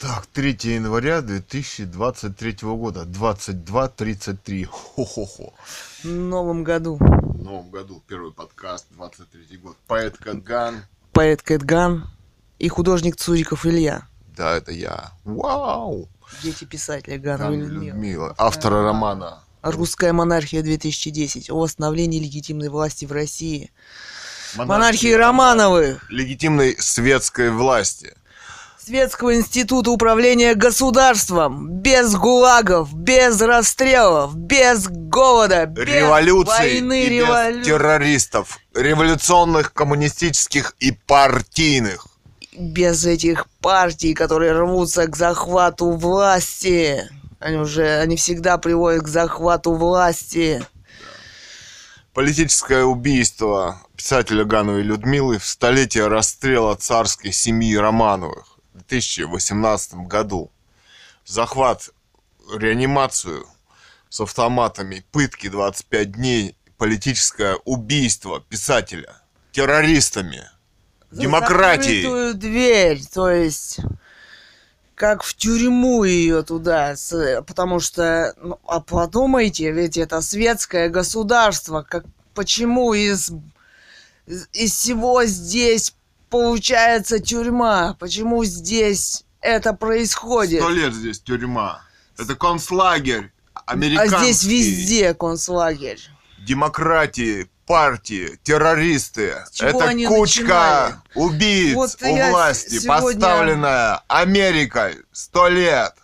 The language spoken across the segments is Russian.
Так, 3 января 2023 года, 22.33. Хо-хо-хо. В новом году. В новом году первый подкаст, 23 год. Поэт Кэтган. Поэт Кэтган и художник Цуриков Илья. Да, это я. Вау! Дети писателя Ганова Ган Людмила. Людмила, автора романа. Русская монархия 2010. О восстановлении легитимной власти в России. Монархии Романовых. Легитимной светской власти. Светского института управления государством. Без гулагов, без расстрелов, без голода, без Революции войны, и без револю- террористов. Революционных, коммунистических и партийных. без этих партий, которые рвутся к захвату власти. Они уже, они всегда приводят к захвату власти. Политическое убийство писателя Гановой Людмилы в столетие расстрела царской семьи Романовых 2018 году. Захват, реанимацию с автоматами, пытки 25 дней, политическое убийство писателя террористами, За демократией. дверь, то есть как в тюрьму ее туда, потому что, ну, а подумайте, ведь это светское государство, как почему из из всего здесь получается тюрьма, почему здесь это происходит? Сто лет здесь тюрьма. Это концлагерь А американский. здесь везде концлагерь. демократии, партии, террористы. Это кучка убийц Вот у власти, сегодня- подставленная Америкой сто лет.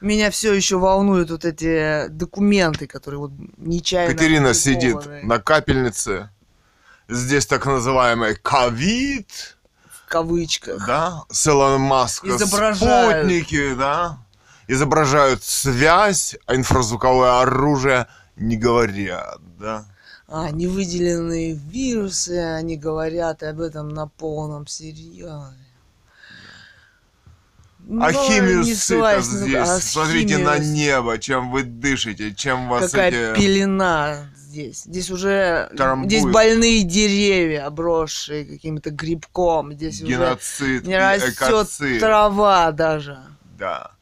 Меня все еще волнуют вот эти документы, которые вот нечаянно... Катерина сидит на капельнице. Здесь так называемый ковид, В кавычках. да, с Илоном Маска, Изображают. спутники, да, изображают связь, а инфразвуковое оружие не говорят, да. А, невыделенные вирусы, они говорят об этом на полном серьезе. А химию не сыто ссылаясь на- здесь. а Смотрите химию на небо, чем вы дышите, чем вас Какая эти... пелена здесь. Здесь уже... Тарамбуют. Здесь больные деревья, обросшие каким-то грибком. Здесь уже геноцид, не и растет экоцид. трава даже. Да.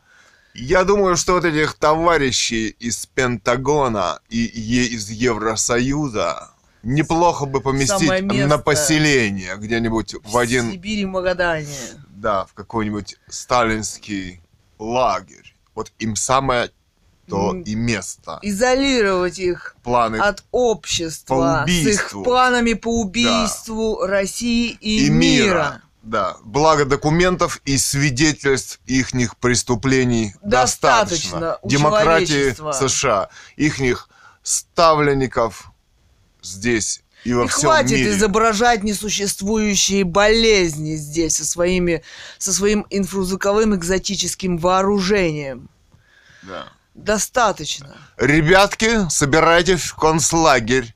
Я думаю, что вот этих товарищей из Пентагона и из Евросоюза неплохо бы поместить на поселение где-нибудь в В один, Сибири, Магадане. да, в какой-нибудь сталинский лагерь. Вот им самое то и место. Изолировать их Планы от общества По с их убийству. планами по убийству России и, и мира. мира. Да, благо документов и свидетельств ихних преступлений достаточно. Достаточно у Демократии. США, ихних ставленников здесь и во И всем хватит мире. изображать несуществующие болезни здесь со своими со своим инфразвуковым экзотическим вооружением. Да. Достаточно. Ребятки, собирайтесь в концлагерь.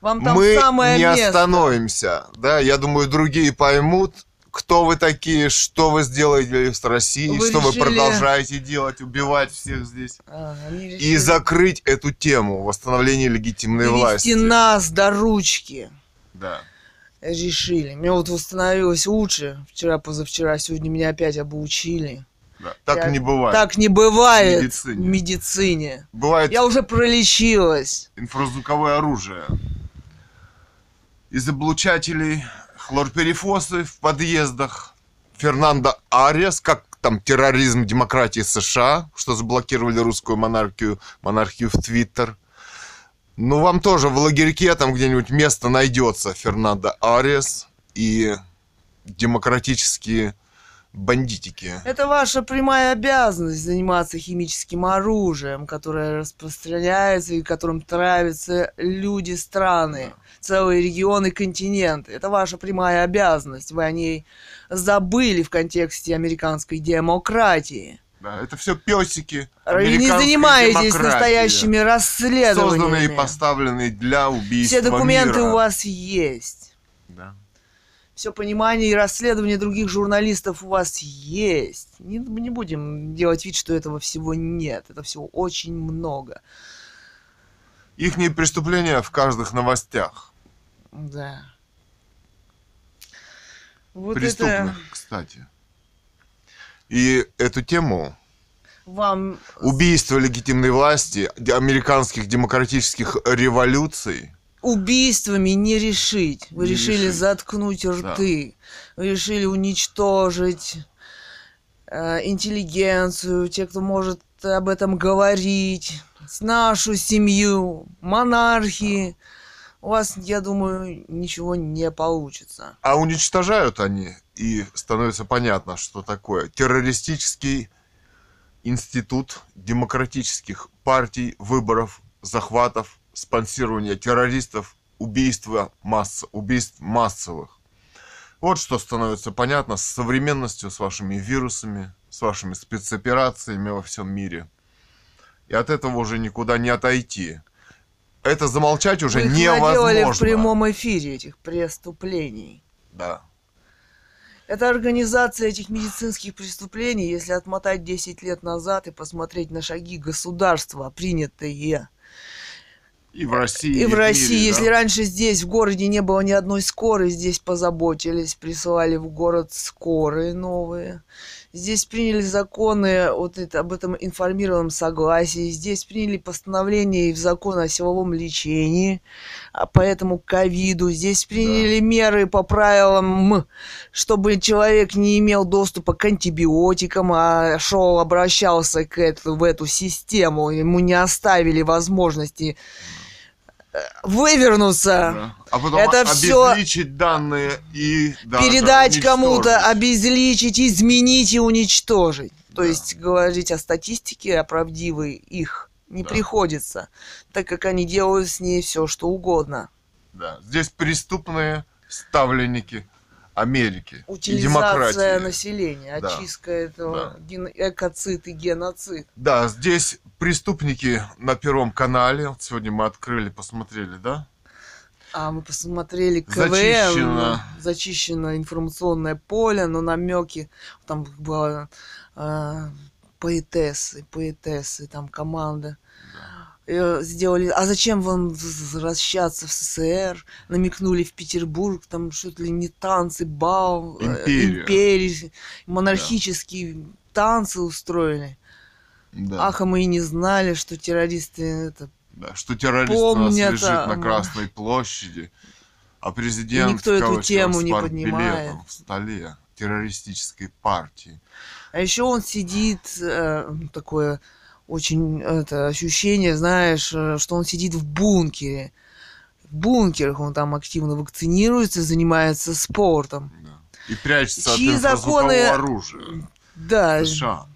Вам там Мы самое не место. остановимся. Да, я думаю, другие поймут, кто вы такие, что вы сделаете с Россией, Вы что вы решили- продолжаете делать, убивать всех здесь. А, они И решили закрыть эту тему восстановления легитимной власти. довести нас до ручки. Да. Решили. Мне вот восстановилось лучше. Вчера, позавчера, сегодня меня опять обучили. Да. Так Я- не бывает. Так не бывает В медицине. в медицине. Бывает Я уже пролечилась. инфразвуковое оружие. Из облучателей хлорперифосы в подъездах. Фернандо Арес, как там терроризм демократии США, что заблокировали русскую монархию, монархию в Твиттер. Ну, вам тоже в лагерьке там где-нибудь место найдется Фернандо Арес и демократические бандитики. Это ваша прямая обязанность заниматься химическим оружием, которое распространяется и которым травятся люди, страны, целые регионы, континенты. Это ваша прямая обязанность. Вы о ней забыли в контексте американской демократии. Да, это все песики. Вы не занимаетесь демократии. настоящими расследованиями. созданные и поставленные для убийства Все документы мира. у вас есть. Да. Все понимание и расследование других журналистов у вас есть. Не, мы не будем делать вид, что этого всего нет. Это всего очень много. Ихние преступления в каждых новостях. Да. Вот Преступных, это... кстати. И эту тему Вам убийство легитимной власти, американских демократических революций, убийствами не решить. Вы Не решили решить. заткнуть рты. Вы решили уничтожить э, интеллигенцию, те, кто может об этом говорить, нашу семью, монархии. У вас, я думаю, ничего не получится. а уничтожают они, и становится понятно, что такое террористический институт демократических партий, выборов, захватов, спонсирования террористов, убийства масс, убийств массовых. Вот что становится понятно с современностью, с вашими вирусами, с вашими спецоперациями во всем мире. И от этого уже никуда не отойти. Это замолчать уже Вы невозможно. наделали в прямом эфире этих преступлений. Да. Это организация этих медицинских преступлений, если отмотать 10 лет назад и посмотреть на шаги государства, принятые И в России. и в мире, России. да. Если раньше здесь в городе не было ни одной скорой, здесь позаботились, присылали в город скорые новые. Здесь приняли законы вот это, об этом информированном согласии. Здесь приняли постановление и в закон о силовом лечении а по этому ковиду. Здесь приняли меры по правилам, чтобы человек не имел доступа к антибиотикам, а шел, обращался к эту, в эту систему. Ему не оставили возможности вывернуться. Да. А потом Это обезличить данные и даже передать кому-то, обезличить, изменить и уничтожить. То Да. есть говорить о статистике, о правдивой их не Да. приходится, так как они делают с ней все, что угодно. Да. Здесь преступные ставленники Америки и Утилизация демократии. населения, Да. очистка этого ген- экоцид и геноцид. Да, здесь преступники на Первом канале. Сегодня мы открыли, посмотрели, да? А мы посмотрели КВН, Зачищено. зачищено информационное поле, но намеки, там была э, поэтессы, поэтессы, там команда. Э, Сделали, а зачем вам возвращаться в СССР? Намекнули в Петербург, там что-то ли не танцы, бал, э, империи, монархические танцы устроили. Да. Ах, а мы и не знали, что террористы это Да, что террорист у Помнят, нас лежит а, на. Красной площади, а президент И никто эту тему не поднимает. в столе террористической партии. А еще он сидит, э, такое очень это ощущение, знаешь, э, что он сидит в бункере. В бункерах он там активно вакцинируется, занимается спортом. Да. И прячется Чьи от законы- оружия Да, США,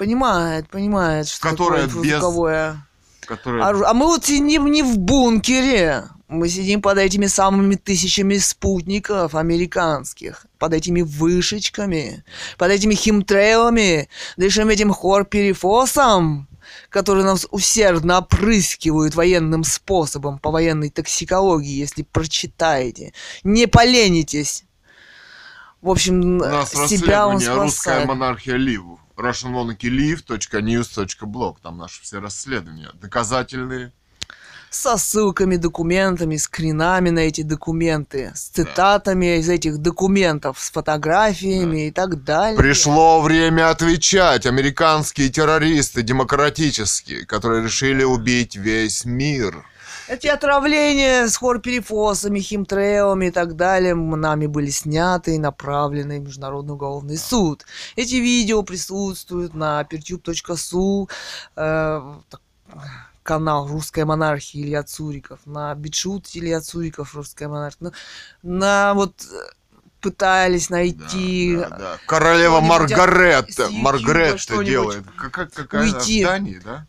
понимает, понимает, что Которое такое без- инфразвуковое которое... оружие. А мы вот сидим не в бункере. Мы сидим под этими самыми тысячами спутников американских, под этими вышечками, под этими химтрейлами, дышим этим хлорперифосом, который нас усердно опрыскивают военным способом по военной токсикологии, если прочитаете. Не поленитесь. В общем, У нас себя он расследование «Русская спасает. монархия Лив». Russian Monarchy Live.news.blog. Там наши все расследования. Доказательные. со ссылками, документами, скринами на эти документы, с цитатами из этих документов, с фотографиями и так далее. Пришло время отвечать. Американские террористы, демократические, которые решили убить весь мир. Эти отравления с хлорперифосами, химтрейлами и так далее нами были сняты и направлены в Международный уголовный суд. Эти видео присутствуют на pertube.su, э, канал «Русская монархия» Илья Цуриков, на Битшут Илья Цуриков «Русская монархия». Ну, на вот э, пытались найти Да, да, да. Королева Что-нибудь Маргаретта. Маргаретта делает. Какая, какая уйти. в Дании, да?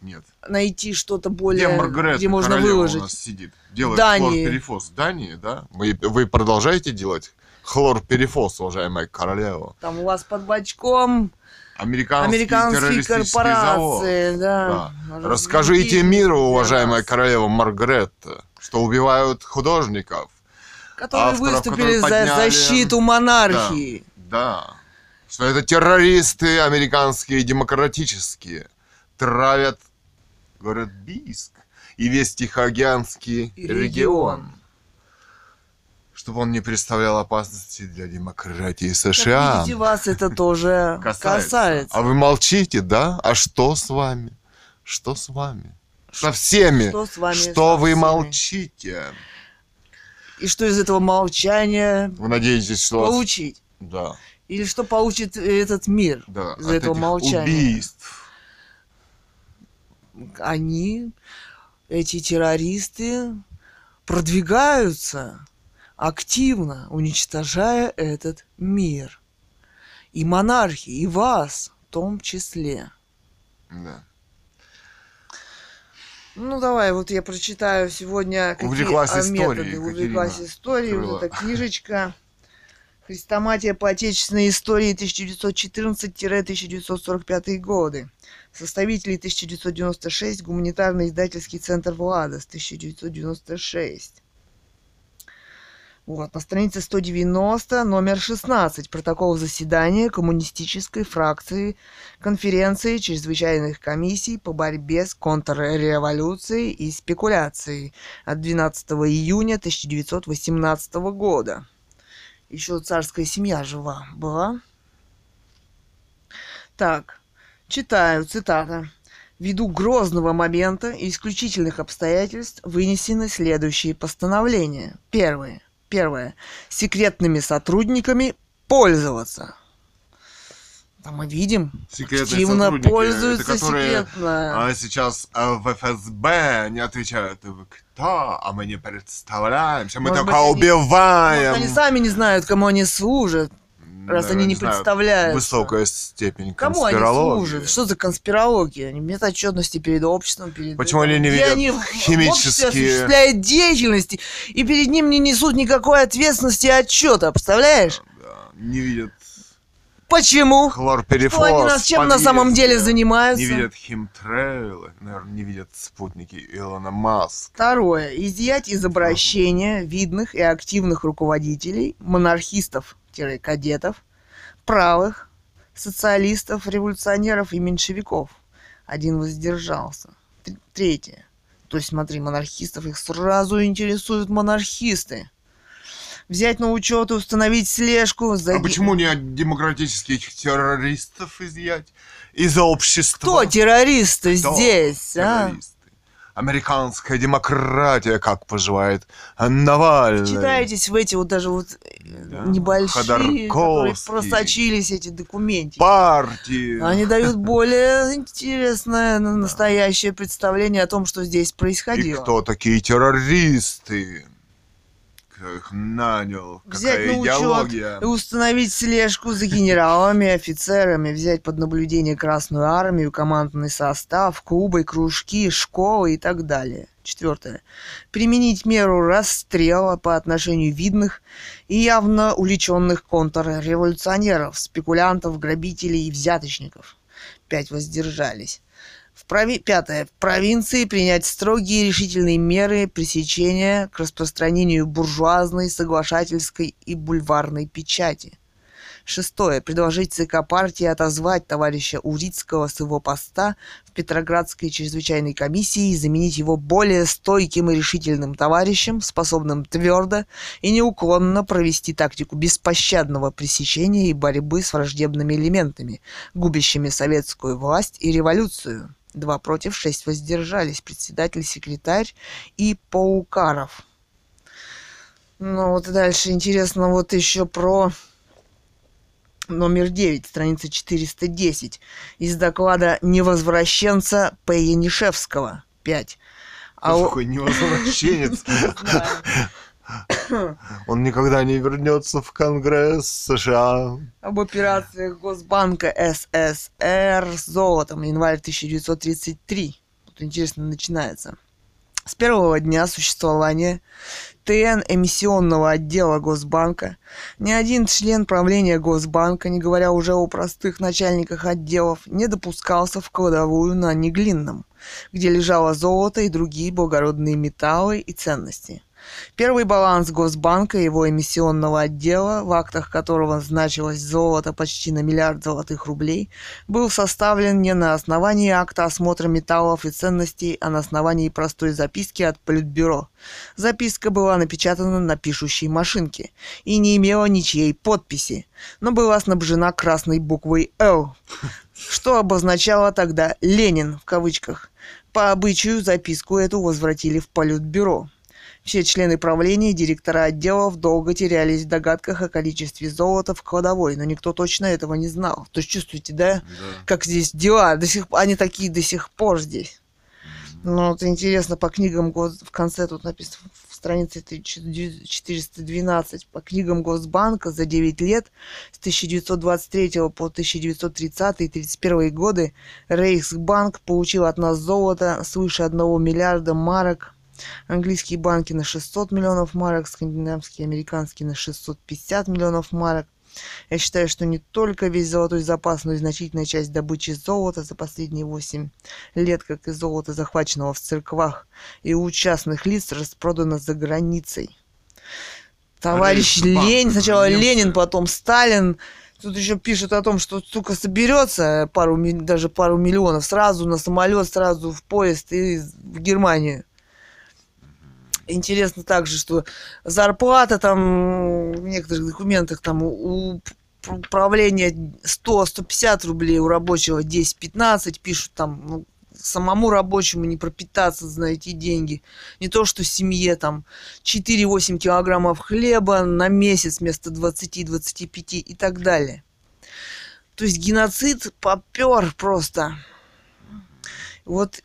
Нет. найти что-то более, Маргаретта где можно выложить. у нас сидит? Делает Дании. хлорперифос. В Дании, да? Вы, вы продолжаете делать хлорперифос, уважаемая королева? Там у вас под бачком Американский американские террористический завод. корпорации, да. Да. Расскажите Другие миру, уважаемая нас, королева Маргаретта, что убивают художников. которые авторов, выступили которые за подняли- защиту монархии. Да. Что это террористы американские демократические. Травят, говорят, Бийск и весь Тихоокеанский регион. регион. чтобы он не представлял опасности для демократии Как США. видите, вас это тоже касается. А вы молчите, да? А что с вами? Что с вами? Со всеми. Что с вами? Что вы всеми? молчите? И что из этого молчания Вы надеетесь, что... получить? Да, Или что получит этот мир? да. Из этого молчания. убийств. Они, эти террористы, продвигаются активно, уничтожая этот мир. И монархи, и вас в том числе. Да. Ну давай, вот я прочитаю сегодня какие Увлеклась а, историей, методы. Увлеклась Екатерина историей. Вот эта книжечка. Хрестоматия по отечественной истории 1914-1945 годы. Составители 1996, гуманитарный издательский центр «Владос» 1996. Вот, на странице 190, номер 16, протокол заседания коммунистической фракции конференции чрезвычайных комиссий по борьбе с контрреволюцией и спекуляцией от 12 июня 1918 года. Еще царская семья жива была. Так, читаю, цитата. Ввиду грозного момента и исключительных обстоятельств вынесены следующие постановления. Первое. Первое. Секретными сотрудниками пользоваться. Там мы видим, Секретные активно пользуются которые, секретно. А сейчас а, в ФСБ не отвечают, вы кто? А мы не представляемся, мы Может только быть, они- убиваем. Может, они сами не знают, кому они служат, раз Да, они не знаю, представляются. Высокая степень Кому они служат? Что за конспирология? Они нет отчетности перед обществом, перед... Почему они не Где видят они химические- осуществляют деятельность, и перед ним не несут никакой ответственности и отчета, представляешь? Да, не видят Почему? хлорперифос. Что они нас чем на самом деле занимаются? Не видят химтрейлы, наверное, не видят спутники Илона Маска. Второе. Изъять из обращения видных и активных руководителей, монархистов-кадетов, правых, социалистов, революционеров и меньшевиков. Один воздержался. Третье. То есть, смотри, монархистов их сразу интересуют монархисты. Взять на учет и установить слежку за... А почему не от демократических террористов изъять из общества? Кто террористы Кто здесь, а? террористы? Американская демократия, как поживает Навальный. Читаетесь в эти вот даже вот э, Да. небольшие, которые просочились эти документы. Партии. Они дают более интересное, на- настоящее представление о том, что здесь И происходило. кто такие террористы? Их нанял? Взять Какая на учет идеология? и установить слежку за генералами, офицерами, взять под наблюдение Красную Армию, командный состав, клубы, кружки, школы и так далее. Четвертое. Применить меру расстрела по отношению видных и явно увлеченных контрреволюционеров, спекулянтов, грабителей и взяточников. Пять воздержались. Прови... Пятое. В провинции принять строгие решительные меры пресечения к распространению буржуазной, соглашательской и бульварной печати. Шестое. Предложить ЦК партии отозвать товарища Урицкого с его поста в Петроградской чрезвычайной комиссии и заменить его более стойким и решительным товарищем, способным твердо и неуклонно провести тактику беспощадного пресечения и борьбы с враждебными элементами, губящими советскую власть и революцию. Два против, шесть воздержались. Председатель, секретарь и Паукаров. Ну вот дальше интересно вот еще про номер 9, страница 410, из доклада невозвращенца П. Янишевского, 5. А такой невозвращенец? Он никогда не вернется в Конгресс США. об операциях Госбанка СССР с золотом, январь 1933. Тут интересно начинается. С первого дня существования ТН эмиссионного отдела Госбанка ни один член правления Госбанка, не говоря уже о простых начальниках отделов, не допускался в кладовую на Неглинном, где лежало золото и другие благородные металлы и ценности. Первый баланс Госбанка и его эмиссионного отдела, в актах которого значилось золото почти на миллиард золотых рублей, был составлен не на основании акта осмотра металлов и ценностей, а на основании простой записки от Политбюро. Записка была напечатана на пишущей машинке и не имела ничьей подписи, но была снабжена красной буквой «Л», что обозначало тогда «Ленин» в кавычках. По обычаю записку эту возвратили в Политбюро. Все члены правления и директора отделов долго терялись в догадках о количестве золота в кладовой, но никто точно этого не знал. То есть чувствуете, да, Да. как здесь дела? До сих... Они такие до сих пор здесь. Ну, вот интересно, по книгам гос... в конце тут написано, в странице 412, по книгам Госбанка за 9 лет с 1923 по 1930 и 31 годы Рейхсбанк получил от нас золото свыше 1 миллиарда марок, английские банки на 600 миллионов марок, скандинавские, американские на 650 миллионов марок. Я считаю, что не только весь золотой запас, но и значительная часть добычи золота за последние 8 лет, как и золото, захваченного в церквах и у частных лиц, распродано за границей. Товарищ Рейхсбанк, Ленин, сначала немцы. Ленин, потом Сталин. Тут еще пишут о том, что сука соберется пару, даже пару миллионов сразу на самолет, сразу в поезд и в Германию. Интересно также, что зарплата там в некоторых документах там у управления 100-150 рублей, у рабочего 10-15, пишут там, ну, самому рабочему не пропитаться за эти деньги. Не то, что семье там 4-8 килограммов хлеба на месяц вместо 20-25 и так далее. То есть геноцид попер просто. Вот,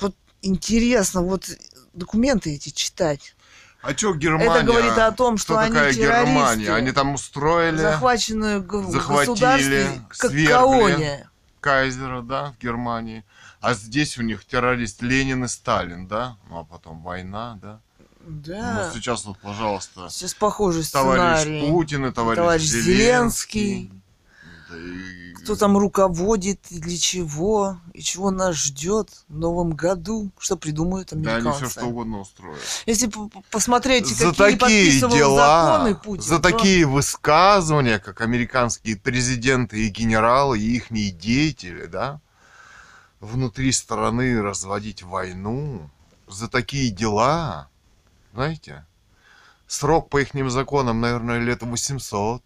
вот интересно, вот документы эти читать. А что Германия? Это говорит о том, что Кто они такая террористы. Германия? Они там устроили Захваченную захватили, как колония. кайзера, да, в Германии. А здесь у них террорист Ленин и Сталин, да? Ну, а потом война, да? Да. Ну, сейчас вот, пожалуйста, Сейчас похожий товарищ сценарий. Путин и товарищ, Товарищ Зеленский. Зеленский. Да и- Кто там руководит, и для чего, и чего нас ждет в новом году, что придумают Да, они американцы. все что угодно устроят. Если посмотреть, За какие такие дела, законы Путин, за то- такие высказывания, как американские президенты и генералы, и их деятели, да, внутри страны разводить войну, за такие дела, знаете, срок по их законам, наверное, лет 800.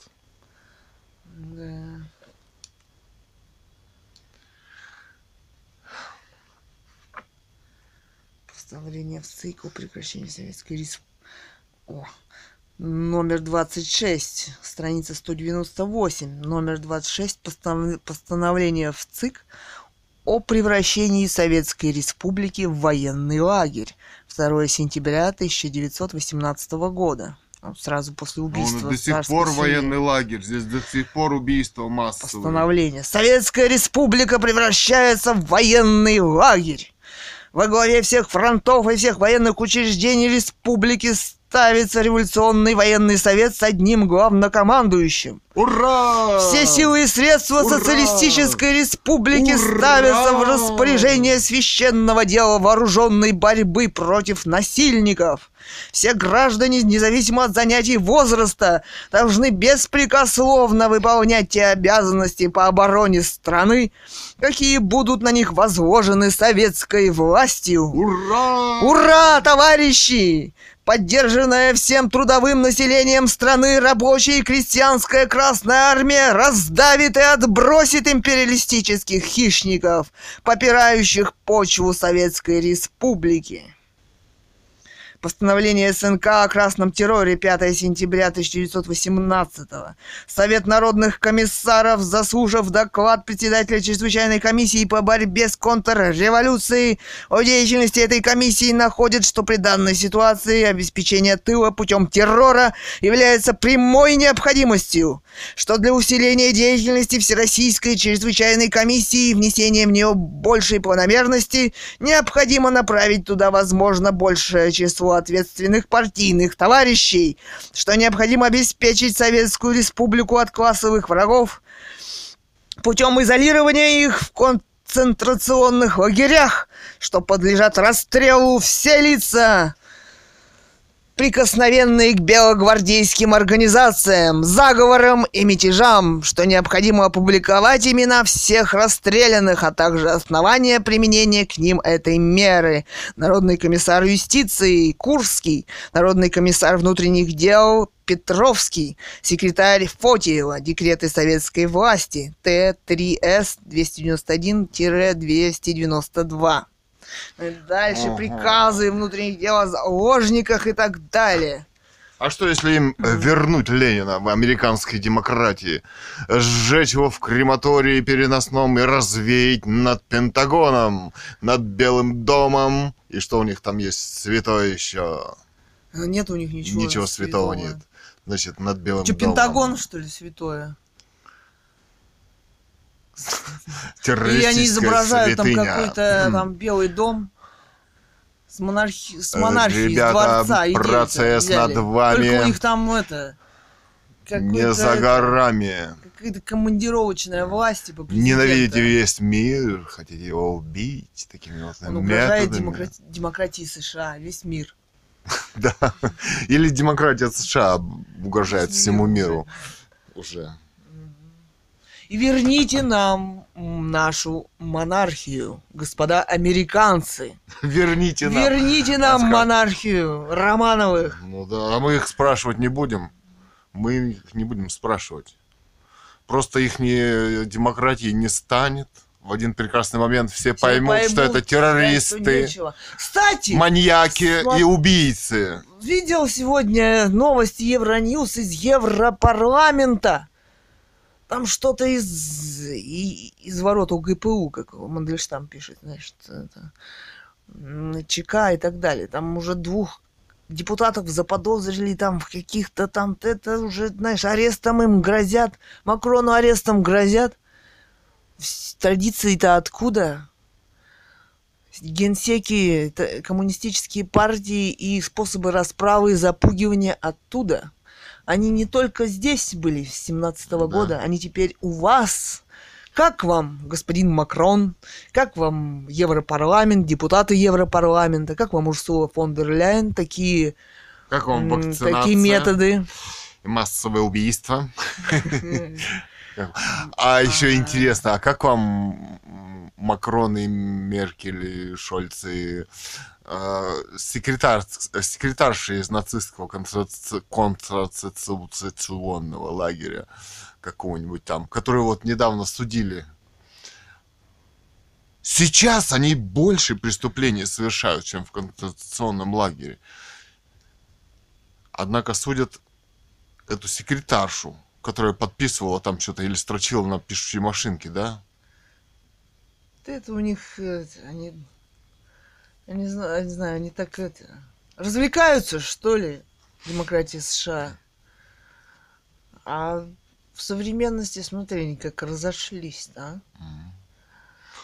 Да. Постановление в ЦИК о прекращении Советской Республики. О. Номер 26, страница 198. Номер 26 постанов- постановление в ЦИК о превращении Советской Республики в военный лагерь. 2 сентября 1918 года. Сразу после Он убийства до сих пор семьи. военный лагерь, здесь до сих пор убийства массовые. Постановление. Советская республика превращается в военный лагерь. Во главе всех фронтов и всех военных учреждений республики ставится революционный военный совет с одним главнокомандующим. Ура! Все силы и средства Ура! социалистической республики Ура! ставятся в распоряжение священного дела вооруженной борьбы против насильников. Все граждане, независимо от занятий возраста, должны беспрекословно выполнять те обязанности по обороне страны, какие будут на них возложены советской властью. Ура! Ура, товарищи! Поддержанная всем трудовым населением страны рабочая и крестьянская Красная Армия раздавит и отбросит империалистических хищников, попирающих почву Советской Республики. Постановление СНК о красном терроре 5 сентября 1918 Совет народных комиссаров, заслушав доклад председателя чрезвычайной комиссии по борьбе с контрреволюцией, о деятельности этой комиссии находит, что при данной ситуации обеспечение тыла путем террора является прямой необходимостью, что для усиления деятельности Всероссийской чрезвычайной комиссии и внесения в нее большей планомерности необходимо направить туда, возможно, большее число ответственных партийных товарищей, что необходимо обеспечить Советскую Республику от классовых врагов путем изолирования их в концентрационных лагерях, что подлежат расстрелу все лица, неприкосновенный к белогвардейским организациям, заговорам и мятежам, что необходимо опубликовать имена всех расстрелянных, а также основания применения к ним этой меры. Народный комиссар юстиции Курский, народный комиссар внутренних дел Петровский, секретарь Фотиева, декреты советской власти, Т3С 291-292. Дальше Ага. приказы внутренних дел о заложниках и так далее. А что если им э, вернуть Ленина в американской демократии, сжечь его в крематории переносном и развеять над Пентагоном, над Белым домом? И что у них там есть святое еще? Нет у них ничего Ничего святого нет. Значит, над Белым Че, домом. Пентагон, что ли, святое? Террористическая они изображают там какой-то там белый дом с, монархи... с Э, монархией, ребята, дворца. процесс над вами. Только у них там это... Не за горами. Какая-то командировочная власть, типа Ненавидите весь мир, хотите его убить такими вот Он угрожает демократи- демократии США, весь мир. Да. Или демократия США угрожает всему мир миру. Уже. И верните нам нашу монархию, господа американцы. Верните нам. Верните нам Оскар. монархию Романовых. Ну да, а мы их спрашивать не будем. Мы их не будем спрашивать. Просто их демократии не станет. В один прекрасный момент все, Все поймут, что поймут, это что террористы, нечего. Кстати, маньяки Сма- и убийцы. видел сегодня новости Евроньюз из Европарламента. Там что-то из, из ворот УГПУ, как Мандельштам пишет, значит, это, ЧК и так далее. Там уже двух депутатов заподозрили там в каких-то там, это уже, знаешь, арестом им грозят, Макрону арестом грозят. Традиции-то откуда? Генсеки, коммунистические партии и способы расправы и запугивания оттуда. Они не только здесь были с 17 Да. года, они теперь у вас. Как вам, господин Макрон? Как вам Европарламент, депутаты Европарламента? Как вам Урсула фон дер Ляйен? Такие, Как вам вакцинация? такие методы. Массовое убийство. А еще интересно, а как вам Макрон и Меркель и Шольц и э, секретарь, секретарши из нацистского контрацепционного лагеря какого-нибудь там, которые вот недавно судили. Сейчас они больше преступлений совершают, чем в концентрационном лагере. Однако судят эту секретаршу, которая подписывала там что-то или строчила на пишущей машинке, да? Это у них, э, они, я не знаю, я не знаю, они так это, развлекаются, что ли, демократия США. А в современности, смотри, они как разошлись, да?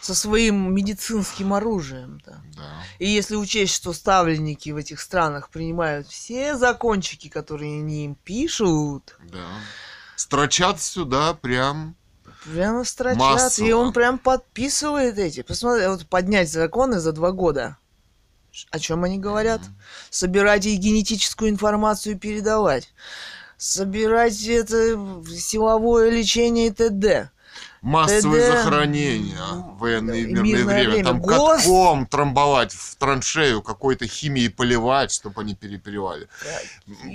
Со своим медицинским оружием-то. Да. И если учесть, что ставленники в этих странах принимают все закончики, которые они им пишут, Да. Строчат сюда прям. прямо строчат, Массово. и он прям подписывает эти. Посмотри, вот поднять законы за два года. О чем они говорят? Собирать и генетическую информацию передавать. Собирать это силовое лечение и т.д. Массовые ТД. захоронения в военное и мирное мирное время. время. Там Гос- катком трамбовать в траншею, какой-то химией поливать, чтобы они перепривали.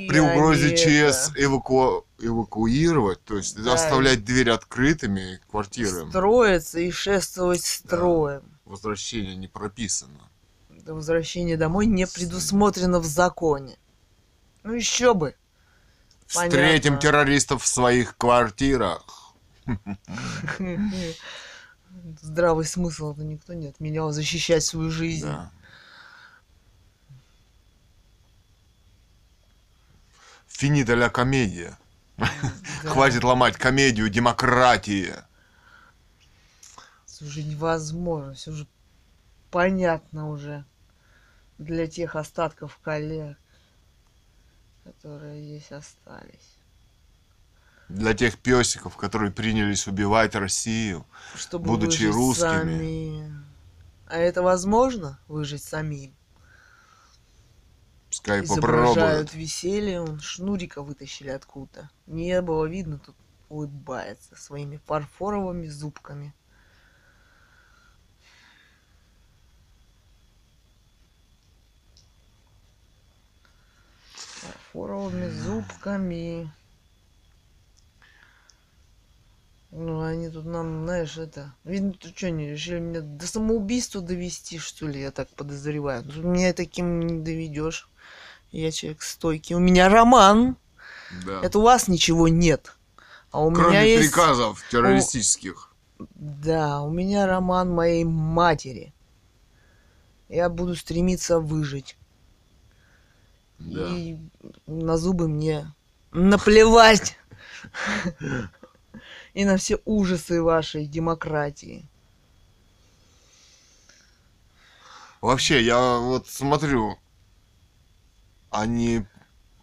При угрозе ЧС эваку- эвакуировать, то есть Да. оставлять двери открытыми квартирам. Строиться и шествовать строем. Возвращение не прописано. Это возвращение домой не предусмотрено в законе. Ну еще бы. Встретим Понятно. террористов в своих квартирах. Здравый смысл это никто не отменял защищать свою жизнь. Да. Финита ля комедия. Хватит ломать комедию демократии. Это уже невозможно, все уже понятно уже для тех остатков коллег, которые здесь остались. Для тех песиков, которые принялись убивать Россию. Чтобы Будучи русскими. сами. А это возможно выжить самим? Пускай попробуют. веселье. Он шнурика вытащили откуда-то. Не было видно, тут улыбается своими фарфоровыми зубками. Фарфоровыми зубками. Ну, они тут нам, знаешь, это... Видно, ты что, они решили меня до самоубийства довести, что ли, я так подозреваю. Тут Меня таким не доведешь. Я человек стойкий. У меня роман. Да. Это у вас ничего нет. А у меня Кроме есть... приказов террористических. Да, у меня роман моей матери. Я буду стремиться выжить. Да. И на зубы мне наплевать. И на все ужасы вашей демократии. Вообще, я вот смотрю, они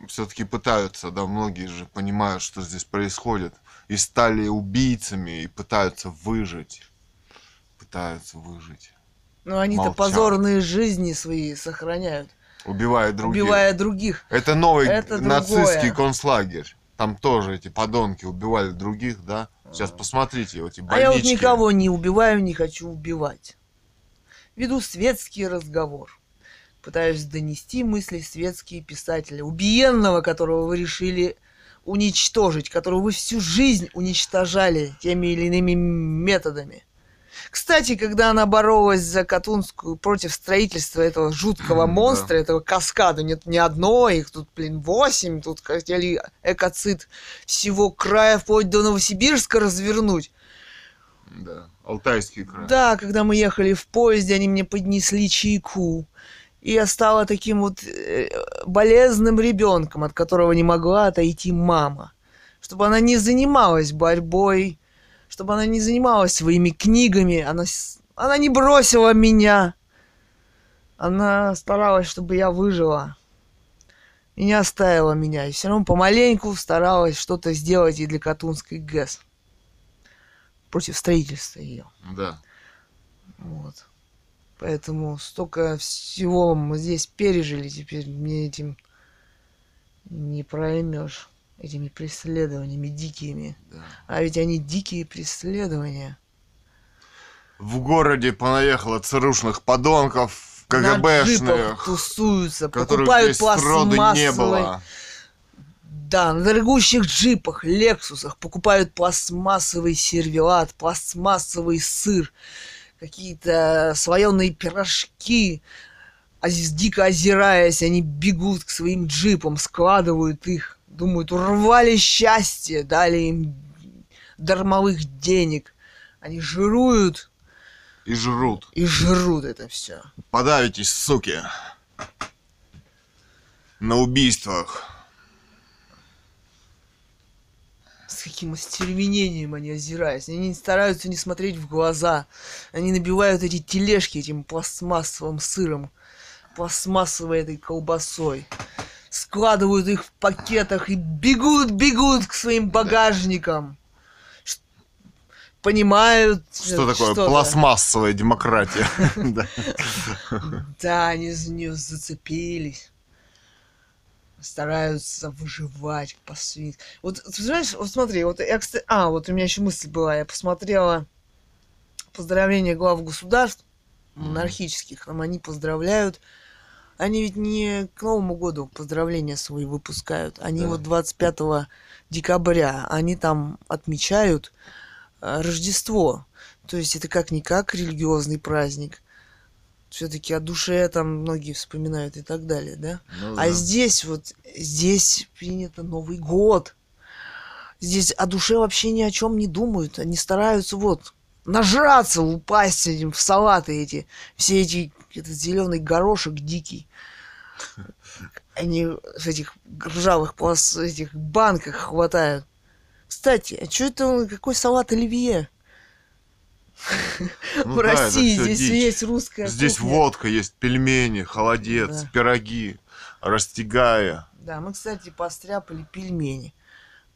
все-таки пытаются, да, многие же понимают, что здесь происходит, и стали убийцами, и пытаются выжить. Пытаются выжить. Но они-то позорные жизни свои сохраняют, Убивая других. убивая других. Это новый Это нацистский другое. концлагерь. Там тоже эти подонки убивали других, да? Сейчас посмотрите, вот эти А я вот больнички. никого не убиваю, не хочу убивать. Веду светский разговор. Пытаюсь донести мысли светские писателя. Убиенного, которого вы решили уничтожить, которого вы всю жизнь уничтожали теми или иными методами. Кстати, когда она боролась за Катунскую против строительства этого жуткого Да. монстра, этого каскада, нет ни одно, их тут, блин, восемь, тут хотели экоцид всего края вплоть до Новосибирска развернуть. Да, Алтайский край. Да, когда мы ехали в поезде, они мне поднесли чайку. И я стала таким вот э, болезным ребенком, от которого не могла отойти мама. Чтобы она не занималась борьбой, чтобы она не занималась своими книгами, она, она не бросила меня. Она старалась, чтобы я выжила. И не оставила меня. И все равно помаленьку старалась что-то сделать и для Катунской ГЭС. Против строительства ее. Да. Вот. Поэтому столько всего мы здесь пережили, теперь мне этим не проймешь. Этими преследованиями дикими. да. А ведь они дикие преследования. В городе понаехало ЦРУшных подонков, КГБшных, тусуются, покупают роду не пластмассовые... было. Да, на дорогущих джипах, лексусах покупают пластмассовый сервелат, пластмассовый сыр, какие-то слоеные пирожки. А дико озираясь, они бегут к своим джипам, складывают их, думают, урвали счастье, дали им дармовых денег. Они жируют И жрут. и жрут это все. Подавитесь, суки. На убийствах. С каким остервенением они озираются. Они не стараются не смотреть в глаза. Они набивают эти тележки этим пластмассовым сыром, пластмассовой этой колбасой. Складывают их в пакетах и бегут, бегут к своим багажникам. Понимают, Что такое что-то. пластмассовая демократия? Да. Да, они за нее зацепились. Стараются выживать по свински. Вот, ты знаешь, вот смотри, вот я, кстати... А, вот у меня еще мысль была. Я посмотрела поздравления глав государств монархических. Там они поздравляют. Они ведь не к Новому году поздравления свои выпускают. Они Да. вот 25 декабря, они там отмечают э, Рождество. То есть это как-никак религиозный праздник. Все-таки о душе там многие вспоминают и так далее, да? Ну А да. здесь вот, здесь принято Новый год. Здесь о душе вообще ни о чем не думают. Они стараются вот нажраться, упасть этим в салаты эти. Все эти, этот зеленый горошек дикий. Они в этих ржавых плас, этих банках хватают. Кстати, а что это, какой салат оливье? Ну в да, России здесь дичь. есть русская Здесь кухня. водка есть, пельмени, холодец, Да. пироги, растягая. Да, мы, кстати, постряпали пельмени.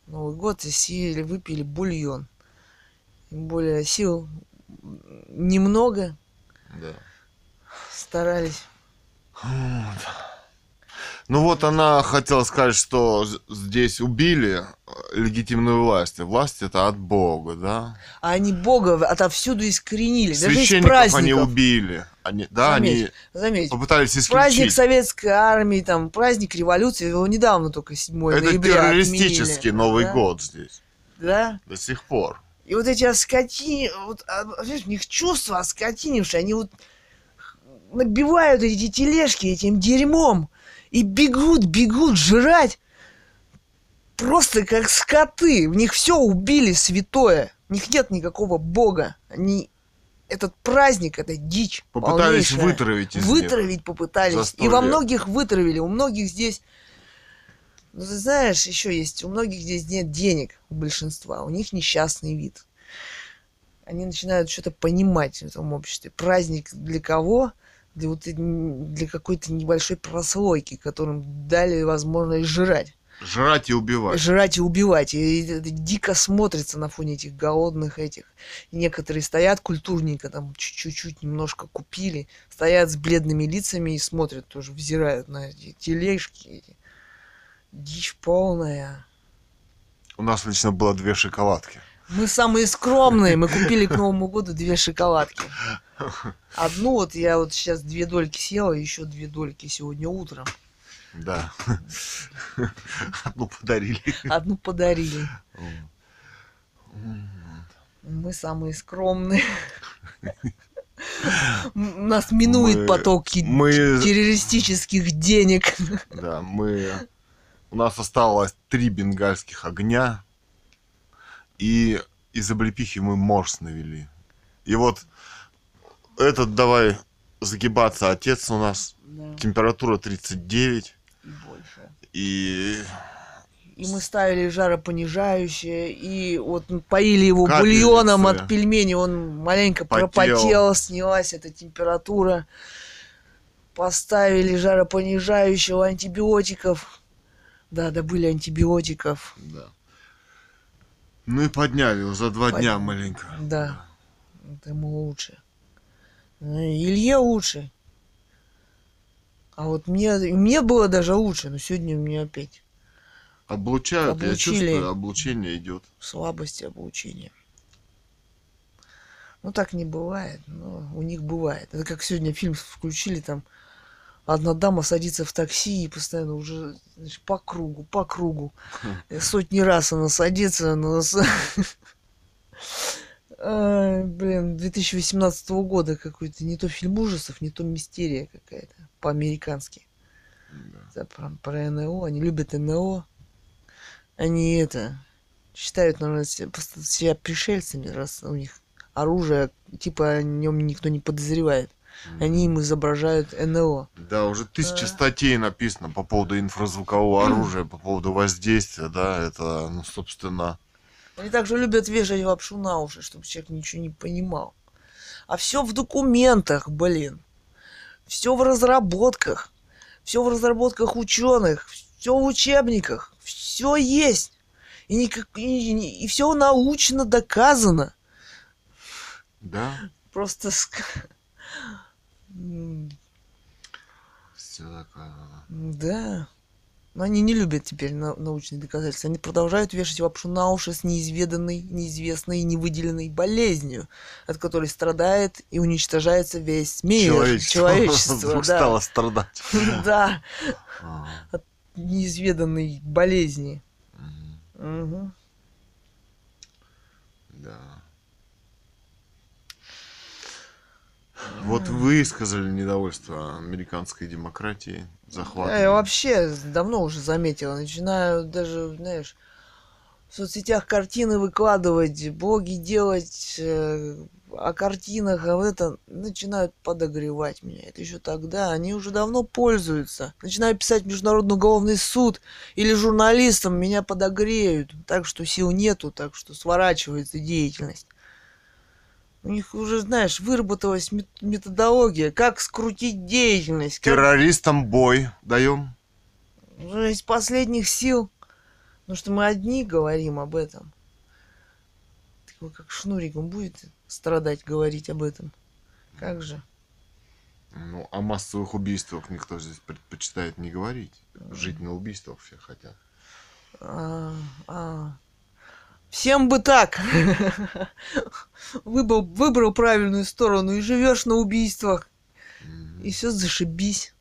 Новый год и съели, выпили бульон. Тем более сил немного, Да. старались. Ну вот она хотела сказать, что здесь убили э, легитимную власть. Власть это от Бога, да? А они Бога отовсюду искоренили. Даже из Священников они убили. Они, да, они Заметь, попытались праздник исключить. советской армии, там, праздник революции, его недавно только 7 Это ноября террористический отменили. Новый Да? год здесь. Да? До сих пор. И вот эти оскотини, вот, а, знаешь, у них чувства оскотинившие, они вот набивают эти тележки этим дерьмом и бегут, бегут жрать просто как скоты. В них все убили святое. В них нет никакого бога. Они этот праздник, это дичь. Попытались полнейшая. вытравить из них. Вытравить попытались. За сто И во многих вытравили. У многих здесь... Ну, ты знаешь, еще есть, у многих здесь нет денег, у большинства. У них несчастный вид. Они начинают что-то понимать в этом обществе. Праздник для кого? Для, вот, для какой-то небольшой прослойки, которым дали возможность жрать. Жрать и убивать. Жрать и убивать. И это дико смотрится на фоне этих голодных этих. И некоторые стоят культурненько, там чуть-чуть немножко купили, стоят с бледными лицами и смотрят тоже, взирают на эти тележки. Эти. Дичь полная. У нас лично было две шоколадки. Мы самые скромные, мы купили к Новому году две шоколадки. Одну вот я вот сейчас две дольки съела, еще две дольки сегодня утром. Да. Одну подарили. Одну подарили. Мы самые скромные. Нас минует Мы- поток мы- террористических денег. Да, мы... У нас осталось три бенгальских огня, и из облепихи мы морс навели. И вот этот давай загибаться отец у нас, температура 39, И больше. и И мы ставили жаропонижающее, и вот поили его Капельницы. бульоном от пельменей, он маленько Потел. пропотел, снялась эта температура. Поставили жаропонижающего, антибиотиков. Да, добыли антибиотиков. да. Ну и подняли его за два Подняли. дня маленько. Да, это ему лучше. Ну, Илье лучше. А вот мне, мне было даже лучше, но сегодня мне опять Облучают, я Облучили. чувствую, облучение идет. слабости облучения. Ну так не бывает, но у них бывает. Это как сегодня фильм включили там. Одна дама садится в такси и постоянно уже знаешь, по кругу, по кругу. И Сотни раз она садится, блин, 2018 года какой-то не то фильм ужасов, не то мистерия какая-то по-американски. Это про, про НЛО, они любят НЛО. Они это считают, наверное, се- просто себя пришельцами, раз у них оружие, типа о нем никто не подозревает. Они им изображают НЛО. Да, уже тысячи статей написано по поводу инфразвукового оружия, по поводу воздействия, да, это, ну, собственно, Они также любят вешать лапшу на уши, чтобы человек ничего не понимал. А все в документах, блин. Все в разработках. Все в разработках ученых. Все в учебниках. Все есть. И, никак, и, все научно доказано. да, Просто... все доказано. Да. Но они не любят теперь на- научные доказательства. Они продолжают вешать лапшу на уши с неизведанной, неизвестной, невыделенной болезнью, от которой страдает и уничтожается весь мир. Человечество, Человечество, вдруг да. стало страдать. Да, А, неизведанной болезни. Да. Вот вы сказали недовольство американской демократии, захват. Да, я вообще давно уже заметила. Начинаю даже, знаешь, в соцсетях картины выкладывать, блоги делать э, о картинах, а в это начинают подогревать меня. Это еще тогда. Они уже давно пользуются. Начинаю писать Международный уголовный суд или журналистам, меня подогреют. Так что сил нету, так что сворачивается деятельность. У них уже, знаешь, выработалась мет- методология, как скрутить деятельность. как Террористам бой даем. уже из последних сил. Потому что мы одни говорим об этом. Такой, как шнурик, он будет страдать, говорить об этом. Как же? Ну, о массовых убийствах никто здесь предпочитает не говорить. Жить на убийствах все хотят. А, а. Всем бы так. Выбрал, выбрал правильную сторону и живешь на убийствах. И все зашибись.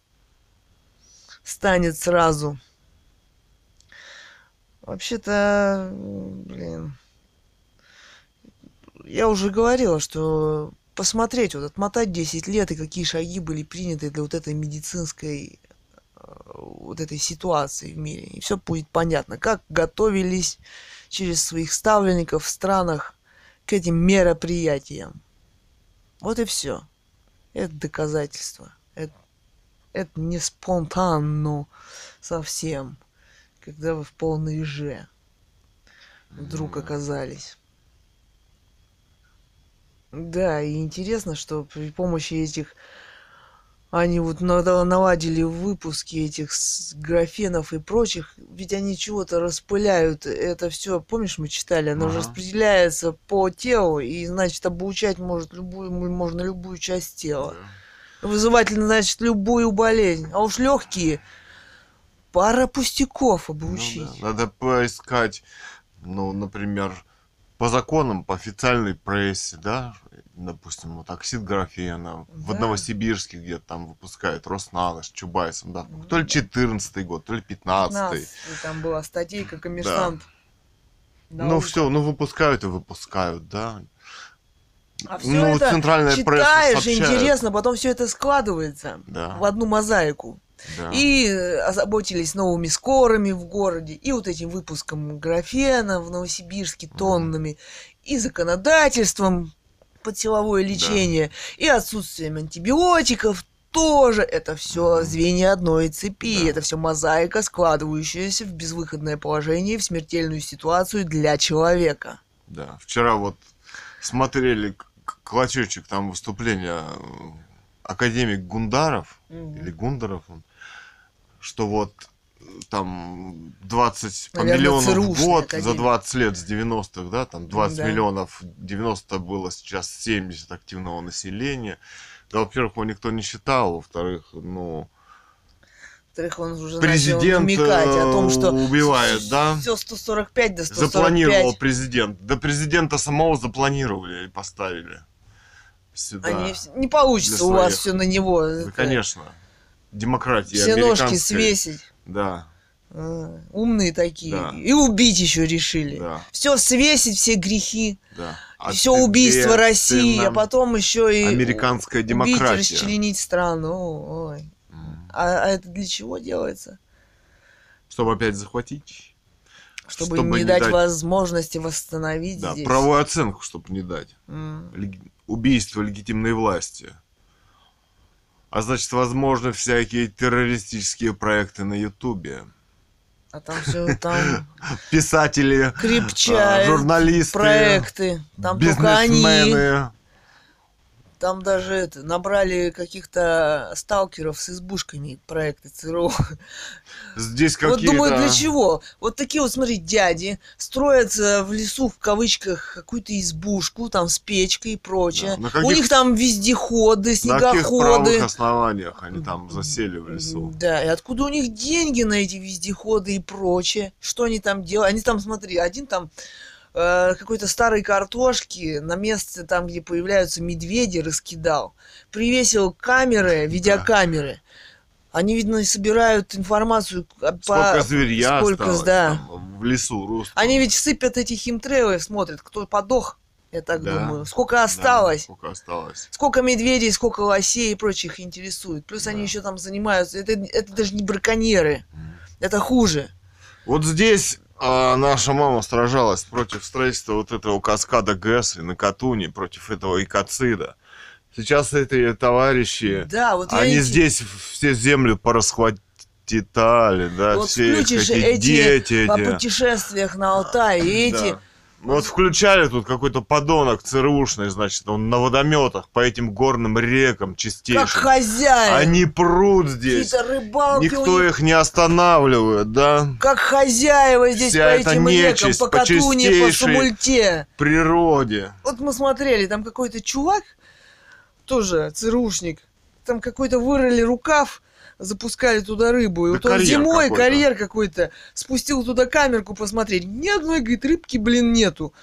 Станет сразу. Вообще-то, блин, я уже говорила, что посмотреть, вот отмотать 10 лет и какие шаги были приняты для вот этой медицинской э, вот этой ситуации в мире. И все будет понятно, как готовились через своих ставленников в странах к этим мероприятиям. Вот и все. Это доказательство. Это, это не спонтанно совсем, когда вы в полной же вдруг оказались. Да, и интересно, что при помощи этих они вот наладили выпуски этих графенов и прочих, ведь они чего-то распыляют. Это все, помнишь, мы читали, оно ага. распределяется по телу, и значит обучать может любую, можно любую часть тела. Да. Вызывать, значит, любую болезнь. А уж легкие пара пустяков обучить. Ну, да. Надо поискать, ну, например, по законам, по официальной прессе, да, допустим, вот оксид графена, да. в Новосибирске где-то там выпускают Роснано с Чубайсом, да, то ли 14 год, то ли 15 -й. Там была статейка коммерсант. Да. Ну все, ну выпускают и выпускают, да. А все ну, это центральная читаешь, интересно, потом все это складывается да. в одну мозаику. Да. И озаботились новыми скорами в городе, и вот этим выпуском графена в Новосибирске тоннами, mm. и законодательством под силовое лечение, да. и отсутствием антибиотиков тоже это все звенья одной цепи, да. это все мозаика, складывающаяся в безвыходное положение, в смертельную ситуацию для человека. Да, вчера вот смотрели клочочек там выступления э, академик Гундаров, угу. или Гундаров он, что вот там 20 Наверное, миллионов в год академия. за 20 лет с 90-х, да, там 20 да. миллионов, 90 было сейчас 70 активного населения. Да, во-первых, его никто не считал, во-вторых, ну... Во-вторых, он уже президент намекать о том, что убивает, да? Все 145 до 145. Запланировал президент. До президента самого запланировали и поставили сюда. Они, не получится у вас все на него. Да, конечно. Демократия. Все ножки свесить. Да. А, умные такие. Да. И убить еще решили. Да. Все свесить, все грехи. Да. А все убийство России, а потом еще и американская демократия. Убить, расчленить страну. Ой. Mm. А, а это для чего делается? Чтобы опять захватить. Чтобы, чтобы не, не дать, дать возможности восстановить да, здесь. правую оценку, чтобы не дать. Mm. Лег... Убийство легитимной власти. А значит, возможно, всякие террористические проекты на Ютубе. А там все там... Писатели, крепчают, журналисты, проекты. Там они там даже это, набрали каких-то сталкеров с избушками проекты ЦРУ. Здесь какие-то... Вот думаю, для чего? Вот такие вот, смотри, дяди строят в лесу, в кавычках, какую-то избушку, там, с печкой и прочее. Да, каких... У них там вездеходы, снегоходы. На каких основаниях они там засели в лесу? Да, и откуда у них деньги на эти вездеходы и прочее? Что они там делают? Они там, смотри, один там э, какой-то старой картошки на месте там, где появляются медведи, раскидал. Привесил камеры, видеокамеры. Они, видно, собирают информацию сколько по... зверья сколько, осталось да. там, в лесу русском. Они ведь сыпят эти химтрейлы, смотрят, кто подох, я так да. думаю. Сколько осталось. Да, сколько осталось. Сколько медведей, сколько лосей и прочих интересует. Плюс да. они еще там занимаются. Это, это даже не браконьеры. Mm. Это хуже. Вот здесь а наша мама сражалась против строительства вот этого каскада Гэсли на Катуне, против этого экоцида. Сейчас эти товарищи, да, вот они эти... здесь все землю порасхватали, да, вот все эти, эти дети. По путешествиях на Алтай, эти... Да вот включали тут какой-то подонок ЦРУшный, значит, он на водометах по этим горным рекам чистейшим. Как хозяин. Они прут здесь. рыбалки Никто них... их не останавливает, да? Как хозяева здесь Вся по этим рекам, по, по Катуне, по Сумульте. природе. Вот мы смотрели, там какой-то чувак, тоже ЦРУшник, там какой-то вырыли рукав, запускали туда рыбу. И Да вот он зимой, какой-то. карьер какой-то, спустил туда камерку посмотреть. Ни одной, говорит, рыбки, блин, нету.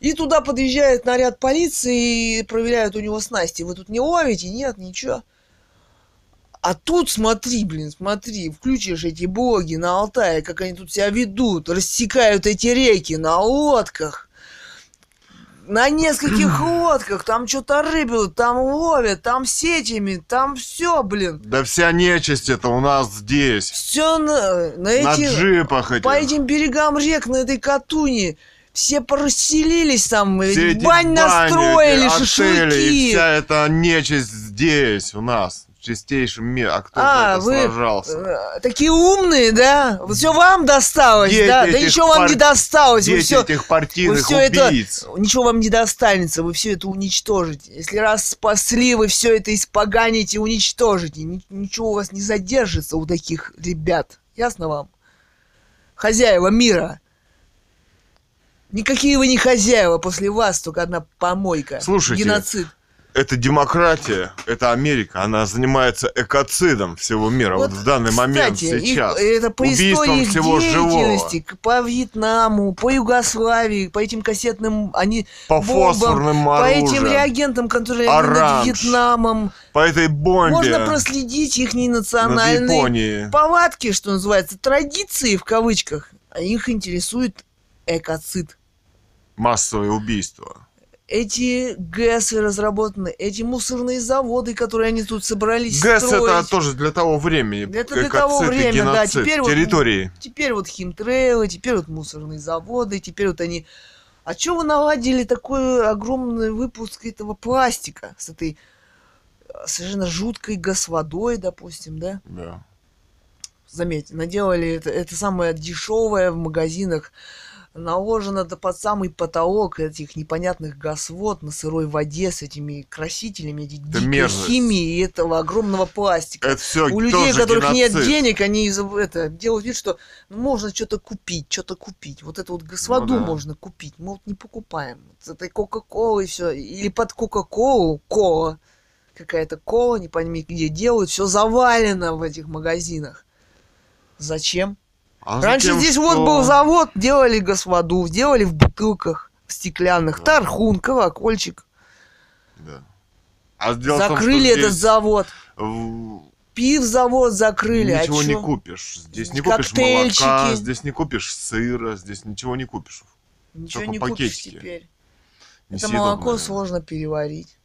И туда подъезжает наряд полиции и проверяют у него снасти. Вы тут не ловите? Нет, ничего. А тут смотри, блин, смотри, включишь эти блоги на Алтае, как они тут себя ведут, рассекают эти реки на лодках. На нескольких лодках, там что-то рыбят, там ловят, там сетями, там все, блин. Да вся нечисть это у нас здесь. Все на, на На эти, джипах этих. по этим берегам рек, на этой Катуне. Все порасселились там, Все бань настроили, эти отели, и шашлыки. вся эта нечисть здесь у нас. Чистейшем мире. А кто А, это вы, сражался? Э, Такие умные, да? Все вам досталось, Дети да? Да ничего вам пар- не досталось. Вы Дети все, этих партийных всё это- убийц. ничего вам не достанется, вы все это уничтожите. Если раз спасли, вы все это испоганите, уничтожите. Ни- ничего у вас не задержится у таких ребят. Ясно вам? Хозяева мира. Никакие вы не хозяева, после вас только одна помойка. Слушайте, Геноцид. Это демократия, это Америка, она занимается экоцидом всего мира вот, в данный момент кстати, их- сейчас. это по Убийством истории их всего живого. деятельности, по Вьетнаму, по Югославии, по этим кассетным, они По бомбам, фосфорным по оружиям, этим реагентам, которые они над Оранж. Вьетнамом. по этой бомбе Можно проследить их национальные повадки, что называется, традиции в кавычках. Их интересует экоцид. Массовое убийство. Эти ГЭСы разработаны, эти мусорные заводы, которые они тут собрались ГЭС это строить. тоже для того времени. Это для того времени, да, теперь вот- территории. Теперь вот химтрейлы, теперь вот мусорные заводы, теперь вот они... А чё вы наладили такой огромный выпуск этого пластика с этой э, совершенно жуткой газводой, допустим, да? Да. Заметьте, наделали это, это самое дешевое в магазинах, наложено до под самый потолок этих непонятных газвод на сырой воде с этими красителями, эти дикой мерзость. химии и этого огромного пластика. Это все У людей, у которых нет денег, они из- это, делают вид, что ну, можно что-то купить, что-то купить. Вот эту вот госводу Ну да. можно купить. Мы вот не покупаем. С этой Кока-Колой все. Или под Кока-Колу кола. Какая-то кола, не пойми где делают. Все завалено в этих магазинах. Зачем? А Раньше затем, здесь вот что- был завод, делали госводу, делали в бутылках в стеклянных. Да. Тархун, колокольчик. Да. А в том, Закрыли этот завод. в- Пив-завод закрыли. а Ничего не чё? купишь. Здесь не купишь молока, здесь не купишь сыра, здесь ничего не купишь. Ничего Только не купишь пакетики. теперь. Это Несъедобное. молоко сложно переварить.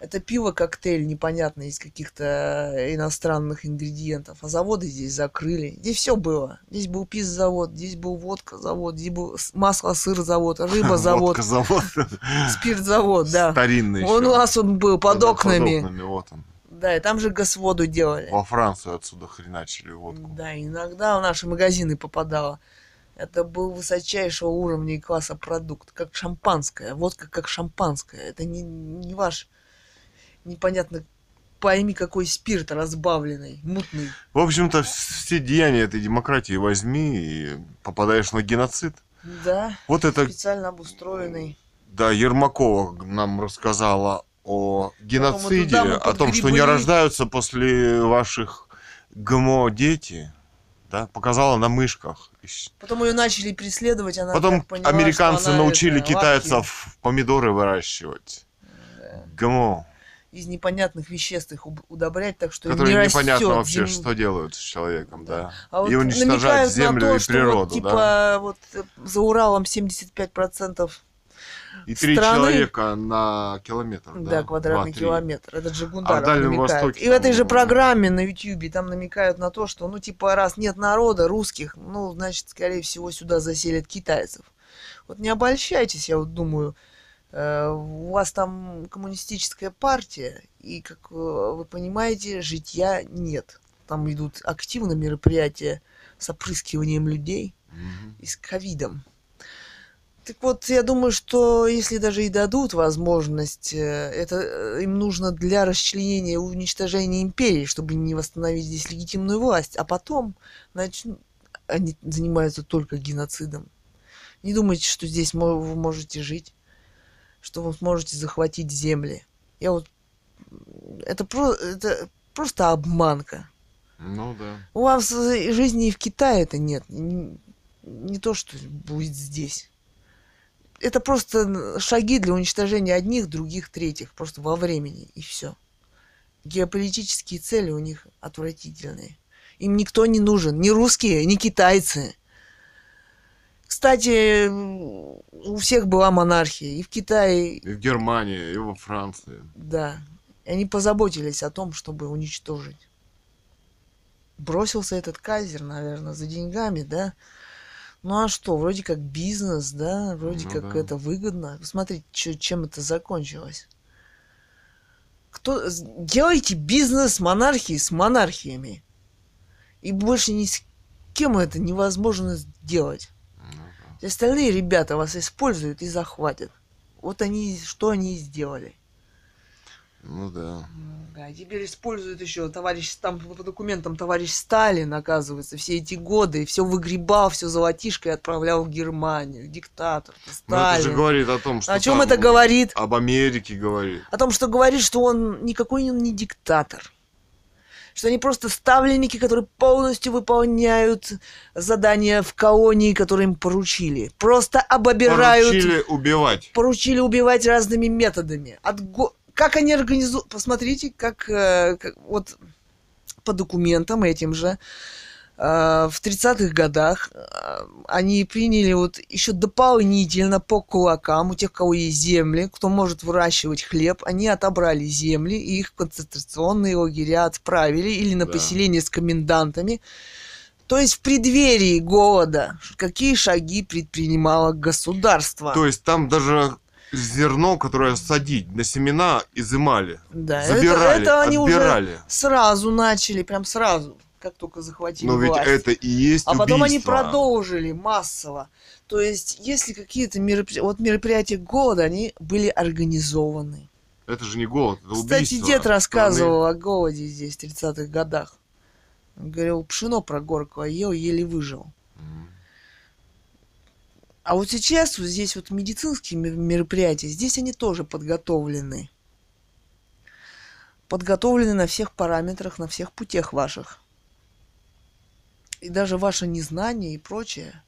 Это пиво-коктейль непонятно из каких-то иностранных ингредиентов. А заводы здесь закрыли. Здесь все было. Здесь был пиз-завод, здесь был водка-завод, здесь был масло-сыр-завод, рыба-завод, Водка-завод. спирт-завод, да. Старинный Он у нас он был под окнами. Под окнами, вот он. Да, и там же газводу делали. Во Францию отсюда хреначили водку. Да, иногда в наши магазины попадало. Это был высочайшего уровня и класса продукт, как шампанское. Водка как шампанское. Это не, не ваш непонятно пойми какой спирт разбавленный, мутный. В общем-то, все деяния этой демократии возьми и попадаешь на геноцид. Да, Вот это, специально обустроенный. да, Ермакова нам рассказала о геноциде, о том, что не рождаются после ваших ГМО дети. Да, показала на мышках. Потом ее начали преследовать, она Потом поняла, американцы она научили это, китайцев помидоры выращивать. лапки, ГМО. Из непонятных веществ их удобрять, так что Которые не непонятно растет вообще, зем- что делают с человеком, Да. да. А вот и уничтожать намекают на землю то, и что природу, вот, типа, да. вот э, за Уралом 75% И три страны- человека на километр. Да, Да, квадратный Два-три. километр. Это Джигундаров А Дальнем намекает. Востоке И в этой же программе на Ютьюбе там намекают на то, что, ну, типа, раз нет народа русских, ну, значит, скорее всего, сюда заселят китайцев. Вот не обольщайтесь, я вот думаю, э, у вас там коммунистическая партия, и, как э, вы понимаете, житья нет. Там идут активно мероприятия с опрыскиванием людей Мгм. и с ковидом. Так вот, я думаю, что если даже и дадут возможность, э, это э, им нужно для расчленения и уничтожения империи, чтобы не восстановить здесь легитимную власть. А потом начнут, они занимаются только геноцидом. Не думайте, что здесь вы можете жить, что вы сможете захватить земли. Я вот Это, про, это просто обманка. Ну да. У вас в жизни и в Китае это нет. Не, не то, что будет здесь. Это просто шаги для уничтожения одних, других, третьих. Просто во времени. И все. Геополитические цели у них отвратительные. Им никто не нужен. Ни русские, ни китайцы. Кстати, у всех была монархия. И в Китае, И в Германии, и во Франции. да. И они позаботились о том, чтобы уничтожить. Бросился этот кайзер, наверное, за деньгами, да? Ну а что, вроде как бизнес, да? Вроде Ну как да. это выгодно. Посмотрите, чем это закончилось. Кто... Делайте бизнес монархии с монархиями. И больше ни с кем это невозможно сделать. Остальные ребята вас используют и захватят. Вот они, что они и сделали. Ну да. Да, теперь используют еще товарищ, там по документам товарищ Сталин, оказывается, все эти годы, все выгребал, все золотишко и отправлял в Германию. Диктатор. Ну, это Сталин. же говорит о том, что О чем это говорит? Об Америке говорит. О том, что говорит, что он никакой он не диктатор. Что они просто ставленники, которые полностью выполняют задания в колонии, которые им поручили. Просто обобирают Поручили убивать. поручили убивать разными методами. От го- Как они организуют... Посмотрите, как, э, как- вот по документам этим же в 30-х годах э, они приняли вот еще дополнительно по кулакам у тех, у кого есть земли, кто может выращивать хлеб, они отобрали земли и их в концентрационные лагеря отправили или на Да. поселение с комендантами. То есть в преддверии голода какие шаги предпринимало государство? То есть там даже зерно, которое садить на семена, изымали. Да, это- Забирали, это, они отбирали. уже сразу начали, прям сразу, как только захватили Но ведь власть. это и есть А потом они убийство. продолжили массово. То есть, если какие-то мероприятия, вот мероприятия голода, они были организованы. Это же не голод, это Кстати, убийство. дед страны. рассказывал о голоде здесь в 30-х годах. Он говорил, пшено прогоркло, ел, еле выжил. А вот сейчас вот здесь вот медицинские ме- мероприятия, здесь они тоже подготовлены. Подготовлены на всех параметрах, на всех путях ваших. И даже ваше незнание и прочее,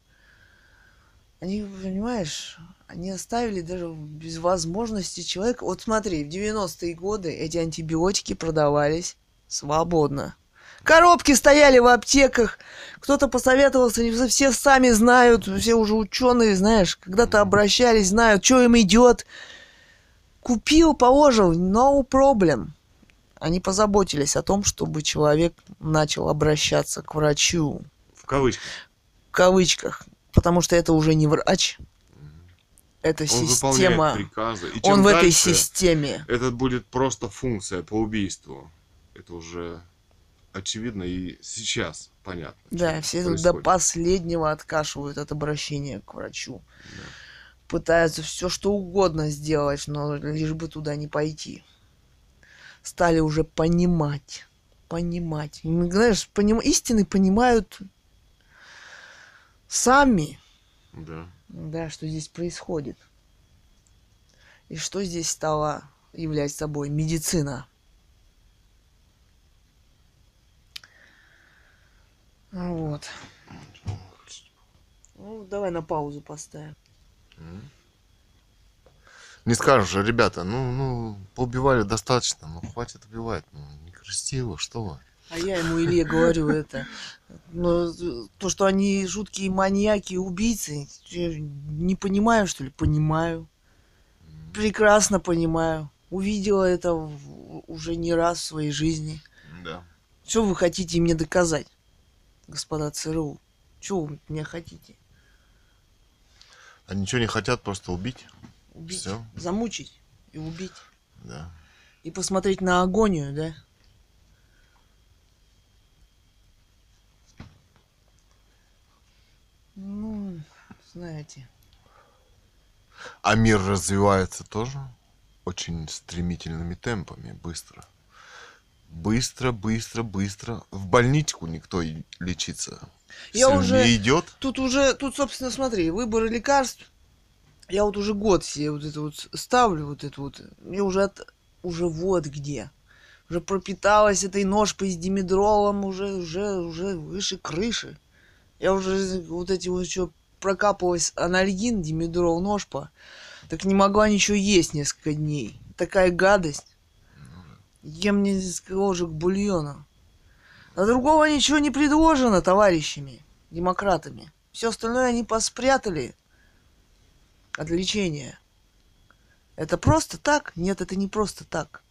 они, понимаешь, они оставили даже без возможности человека... Вот смотри, в 90-е годы эти антибиотики продавались свободно. Коробки стояли в аптеках, кто-то посоветовался, не все сами знают, все уже ученые, знаешь, когда-то обращались, знают, что им идет. Купил, положил, no problem. Они позаботились о том, чтобы человек начал обращаться к врачу. В кавычках. В кавычках. Потому что это уже не врач. Это Он система. приказы. И Он в этой дальше, системе. Это будет просто функция по убийству. Это уже очевидно и сейчас понятно. Да, все тут до происходит. последнего откашивают от обращения к врачу. Да. Пытаются все что угодно сделать, но лишь бы туда не пойти. Стали уже понимать. Понимать. Знаешь, поним... истины понимают сами, Да. да, что здесь происходит. И что здесь стало являть собой медицина. Вот. Ну, давай на паузу поставим. Не скажешь же, ребята, ну, ну, поубивали достаточно, ну, хватит убивать, ну, некрасиво, что вы. А я ему Илье говорю это. Ну, то, что они жуткие маньяки, убийцы, не понимаю, что ли? Понимаю. Прекрасно понимаю. Увидела это уже не раз в своей жизни. Да. Что вы хотите мне доказать, господа ЦРУ? Что вы мне хотите? Они ничего не хотят, просто убить. Убить? Всё. Замучить и убить? Да. И посмотреть на агонию, да? Ну, знаете. А мир развивается тоже очень стремительными темпами, быстро. Быстро, быстро, быстро. В больничку никто лечиться Я уже- не идет. Тут уже, тут, собственно, смотри, выборы лекарств. Я вот уже год себе вот это вот ставлю, вот это вот. Мне уже от, уже вот где. Уже пропиталась этой ножпой с димедролом уже, уже, уже выше крыши. Я уже вот эти вот еще прокапывалась анальгин, димедрол, ножпа. Так не могла ничего есть несколько дней. Такая гадость. Ем несколько ложек бульона. А другого ничего не предложено товарищами, демократами. Все остальное они поспрятали от лечения. Это просто так? Нет, это не просто так.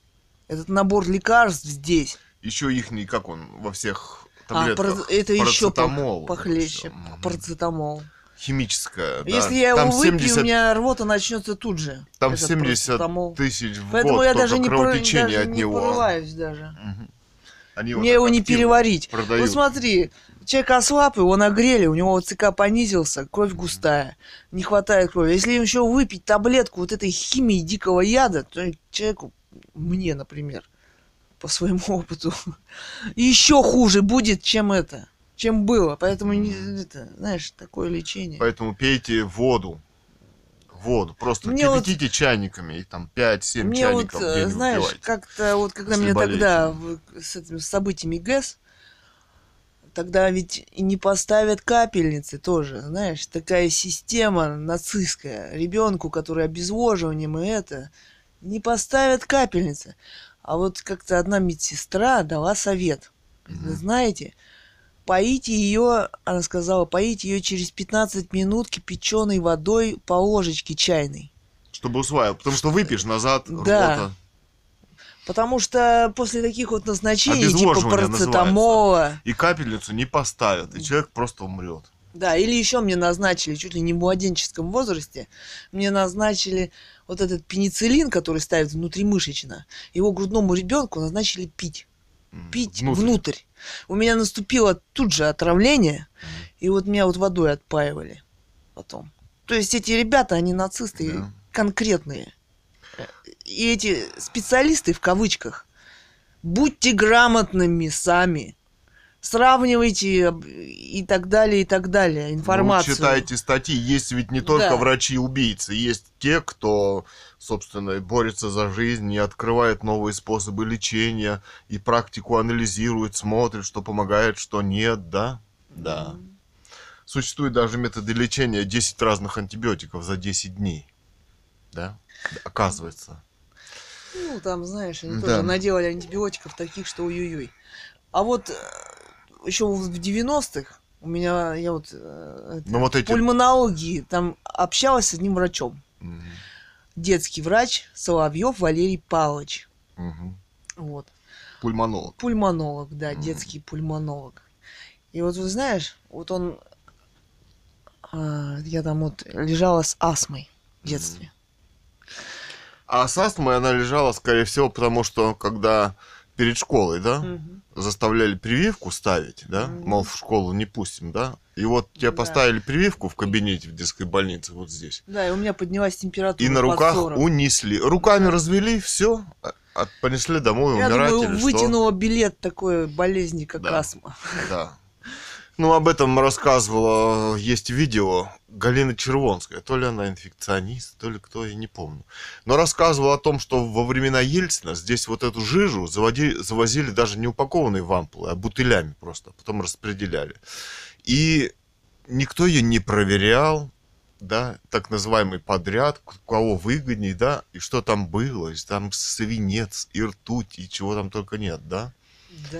Этот набор лекарств здесь. Еще их не, как он, во всех А, таблетках. пар- это еще похлеще. Мгм. Парацетамол. Химическая, да. Если я его Там выпью, 70 у меня рвота начнется тут же. Там этот 70 парацетамол. тысяч в Поэтому год я даже не, кровотечения даже от не него. порываюсь даже. Мгм. Они Мне его не переварить. продают. Вот смотри, человек ослаб, его нагрели, у него ЦК понизился, кровь густая, не хватает крови. Если еще выпить таблетку вот этой химии дикого яда, то человеку, мне, например, по своему опыту, еще хуже будет, чем это, чем было. Поэтому, не, это, знаешь, такое лечение. Поэтому пейте воду. Воду. Просто Мне вот- кипятите чайниками, и там 5-7 Мне вот, чайников в э, день знаешь, как-то вот когда мне болеете. тогда с этими событиями ГЭС, тогда ведь и не поставят капельницы тоже, знаешь, такая система нацистская, ребенку, который обезвоживанием и это, не поставят капельницы. А вот как-то одна медсестра дала совет. Вы Мгм. знаете, поите ее, она сказала, поите ее через 15 минут кипяченой водой по ложечке чайной. Чтобы усваивал. Потому что выпьешь назад, Да. рвота. Потому что после таких вот назначений, типа парацетамола, И капельницу не поставят, и человек просто умрет. да, или еще мне назначили, чуть ли не в младенческом возрасте, мне назначили вот этот пенициллин, который ставят внутримышечно, его грудному ребенку назначили пить, пить внутрь. внутрь. У меня наступило тут же отравление, и вот меня вот водой отпаивали потом. То есть эти ребята, они нацисты Да. конкретные. И эти специалисты в кавычках, будьте грамотными сами. Сравнивайте об- и так далее, и так далее. Информацию. Вы читаете статьи, есть ведь не только Да. врачи-убийцы, есть те, кто, собственно, борется за жизнь и открывает новые способы лечения, и практику анализирует, смотрит, что помогает, что нет, да? Да. Существуют даже методы лечения 10 разных антибиотиков за 10 дней. Да? Оказывается. Ну, там, знаешь, они Да. тоже наделали антибиотиков таких, что ой-ой-ой. А вот еще в 90-х у меня, я вот э, это, Ну вот эти... пульмонологии там общалась с одним врачом. Мгм. Детский врач Соловьев Валерий Павлович. Мгм. Вот. Пульмонолог. Пульмонолог, да, Мгм. детский пульмонолог. И вот вы знаешь, вот он, а, я там вот лежала с астмой в детстве. А с астмой она лежала, скорее всего, потому что когда перед школой, да, Мгм. заставляли прививку ставить, да, Мгм. мол, в школу не пустим, да, и вот тебе Да. поставили прививку в кабинете в детской больнице вот здесь, Да, и у меня поднялась температура. и на руках 40. унесли, руками развели, все, понесли домой Я умирать думаю, или что. вытянула билет такой болезни, как Да. астма. Да. Ну, об этом рассказывала, есть видео Галина Червонская. То ли она инфекционист, то ли кто, я не помню. Но рассказывала о том, что во времена Ельцина здесь вот эту жижу заводи, завозили даже не упакованные в ампулы, а бутылями просто, потом распределяли. И никто ее не проверял, да, так называемый подряд, кого выгодней, да, и что там было, и там свинец, и ртуть, и чего там только нет, да. Да,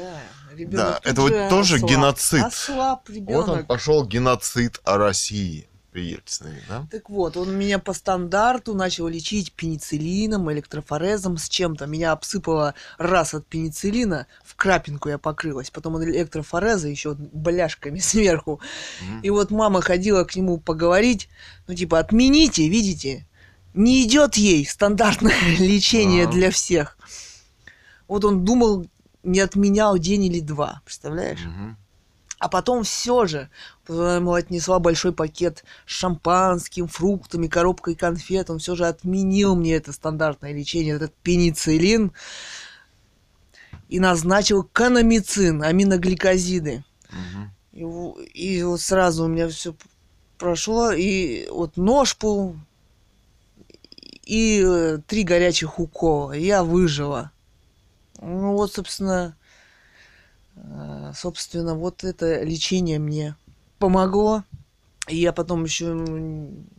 Да, ребенок тут это вот же тоже ослаб. геноцид. Ослаб Вот он ребенок. пошел геноцид о России при Ельцине, да? Так вот, он меня по стандарту начал лечить пенициллином, электрофорезом с чем-то. Меня обсыпало раз от пенициллина, в крапинку я покрылась, потом от электрофореза еще бляшками сверху. Мгм. И вот мама ходила к нему поговорить, ну типа отмените, видите, не идет ей стандартное лечение А. для всех. Вот он думал, не отменял день или два, представляешь? Мгм. А потом все же, ему отнесла большой пакет с шампанским, фруктами, коробкой конфет. Он все же отменил мне это стандартное лечение, этот пенициллин, и назначил канамицин, аминогликозиды. Мгм. И, и вот сразу у меня все прошло, и вот ножпу, и э, три горячих укола. Я выжила. Ну вот, собственно, э, собственно, вот это лечение мне помогло. И я потом еще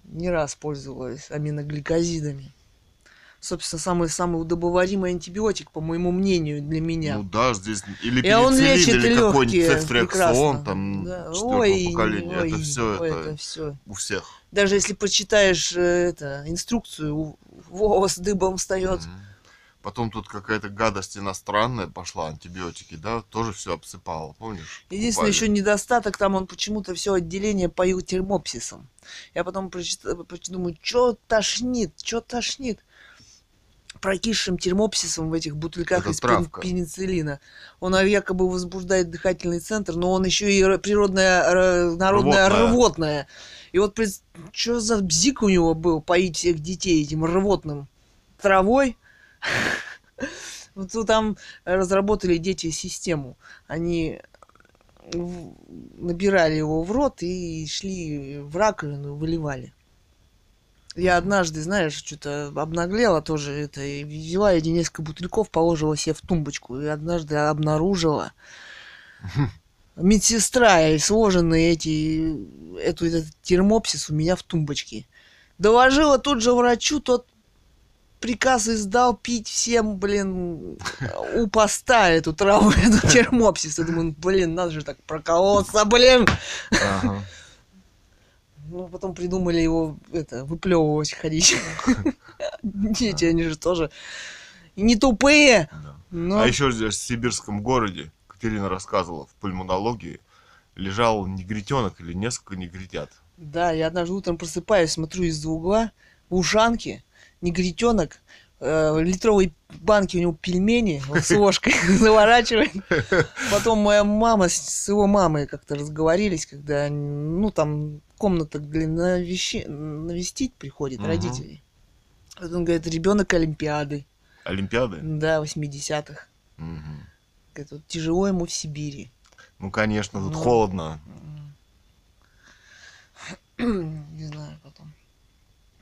не раз пользовалась аминогликозидами. Собственно, самый самый удобоваримый антибиотик, по моему мнению, для меня. Ну да, здесь или И он лечит или какой-нибудь цефтриаксон, там, Да. Ой, поколения. ой, это все ой, это, это все. у всех. Даже если почитаешь э, это, инструкцию, волос дыбом встает. Мгм. Потом тут какая-то гадость иностранная пошла, антибиотики, да, тоже все обсыпало, помнишь? Единственный еще недостаток, там он почему-то все отделение поил термопсисом. Я потом прочитала, думаю, что тошнит, что тошнит. Прокисшим термопсисом в этих бутыльках Это из травка. пенициллина. Он а, якобы возбуждает дыхательный центр, но он еще и р- природное, р- народное Рвотное. рвотное. И вот что за бзик у него был поить всех детей этим рвотным травой. Вот там разработали дети систему. Они набирали его в рот и шли в раковину, выливали. Я однажды, знаешь, что-то обнаглела тоже это, и взяла эти несколько бутыльков, положила себе в тумбочку, и однажды обнаружила медсестра и сложенные эти, эту, этот термопсис у меня в тумбочке. Доложила тут же врачу, тот приказ издал пить всем, блин, у поста эту траву, эту термопсис. Я думаю, блин, надо же так проколоться, блин. Ага. Ну, потом придумали его, это, выплевывать, ходить. Дети, они же тоже не тупые. А еще здесь, в сибирском городе, Катерина рассказывала, в пульмонологии лежал негритенок или несколько негритят. Да, я однажды утром просыпаюсь, смотрю из-за угла, в ушанке, негритенок, э, литровой банки у него пельмени с ложкой заворачивает. Потом моя мама с, с его мамой как-то разговорились, когда, ну, там комната для навещи- навестить приходит Мгм. родителей. Вот он говорит, ребенок Олимпиады. Олимпиады? Да, 80-х. Мгм. Говорит, вот тяжело ему в Сибири. Ну, конечно, тут Ну. холодно. Не знаю потом.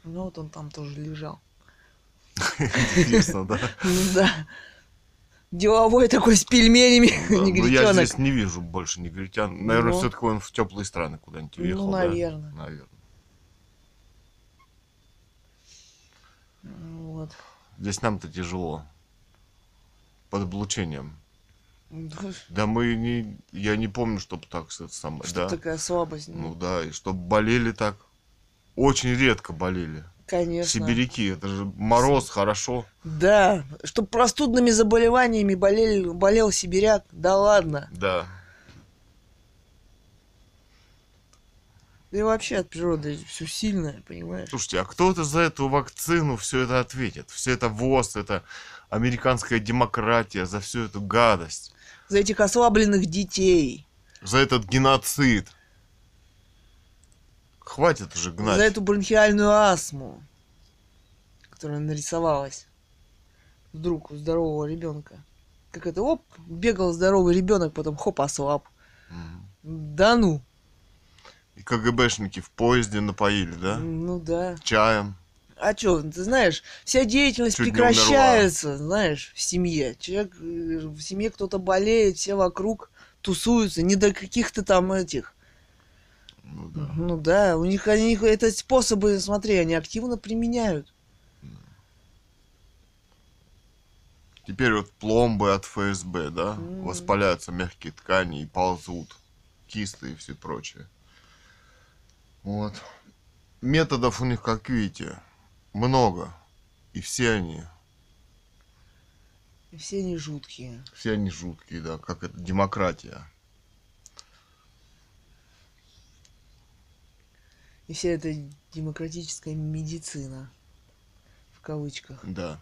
Ну вот он там тоже лежал. Интересно, да? Ну да. Деловой такой с пельменями, Да, Ну, я негритенок. здесь не вижу больше негритян. Наверное, Ну. все-таки он в теплые страны куда-нибудь уехал. Ну, наверное. Наверное. Ну, Вот. Здесь нам-то тяжело. Под облучением. Да, мы не... Я не помню, чтобы так это самое, Что да. такая слабость? Ну да, и чтобы болели так. Очень редко болели. Конечно. Сибиряки, это же мороз, хорошо. Да, чтобы простудными заболеваниями болел, болел сибиряк. Да ладно. Да. Да и вообще от природы все сильное, понимаешь? Слушайте, а кто-то за эту вакцину все это ответит? Все это ВОЗ, это американская демократия, за всю эту гадость, За этих ослабленных детей. за этот геноцид. Хватит уже гнать. За эту бронхиальную астму, которая нарисовалась вдруг у здорового ребенка. Как это, оп, бегал здоровый ребенок, потом хоп, ослаб. Мгм. Да ну. И КГБшники в поезде напоили, да? Ну да. Чаем. А чё, ты знаешь, вся деятельность Чуть прекращается, знаешь, в семье. Человек, э, в семье кто-то болеет, все вокруг тусуются, не до каких-то там этих. Ну да. Ну да, у них они это способы, смотри, они активно применяют. Теперь вот пломбы от ФСБ, да? М. Воспаляются мягкие ткани и ползут. Кисты и все прочее. Вот. Методов у них, как видите, много. И все они, И все они жуткие. все они жуткие, да, как это демократия. И вся эта демократическая медицина. В кавычках. Да.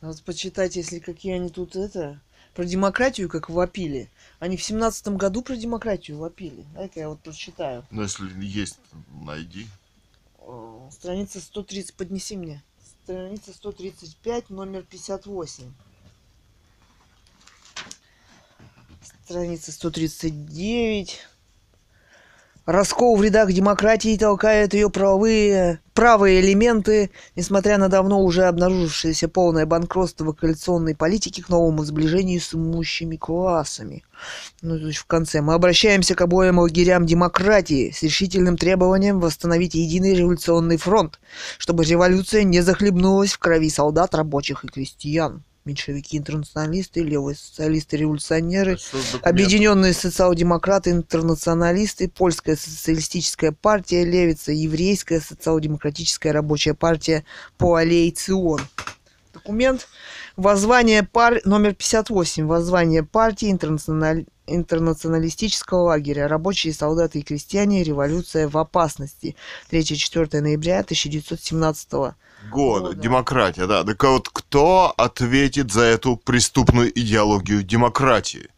Надо почитать, если какие они тут это... Про демократию как вопили. Они в семнадцатом году про демократию вопили. Дай-ка я вот прочитаю. Но если есть, найди. О, Страница 130, поднеси мне. Страница 135, номер 58. Страница 139. Раскол в рядах демократии толкает ее правовые, правые элементы, несмотря на давно уже обнаружившееся полное банкротство коалиционной политики к новому сближению с имущими классами. Ну, то есть в конце. Мы обращаемся к обоим лагерям демократии с решительным требованием восстановить единый революционный фронт, чтобы революция не захлебнулась в крови солдат, рабочих и крестьян меньшевики, интернационалисты, левые социалисты, революционеры, объединенные социал-демократы, интернационалисты, польская социалистическая партия, левица, еврейская социал-демократическая рабочая партия Пуалей Цион. Документ. Воззвание пар... номер 58. Воззвание партии интернациональ... интернационалистического лагеря. Рабочие, солдаты и крестьяне. Революция в опасности. 3-4 ноября 1917 года года. года. Демократия, да. Так вот, кто ответит за эту преступную идеологию демократии?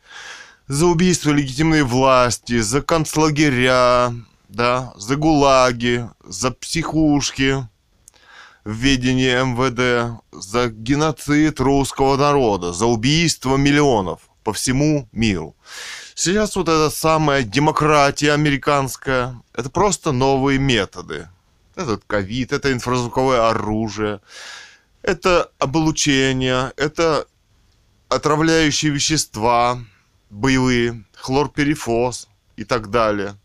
За убийство легитимной власти, за концлагеря, да, за гулаги, за психушки в ведении МВД, за геноцид русского народа, за убийство миллионов по всему миру. Сейчас вот эта самая демократия американская, это просто новые методы, этот ковид, это инфразвуковое оружие, это облучение, это отравляющие вещества боевые, хлорперифоз и так далее.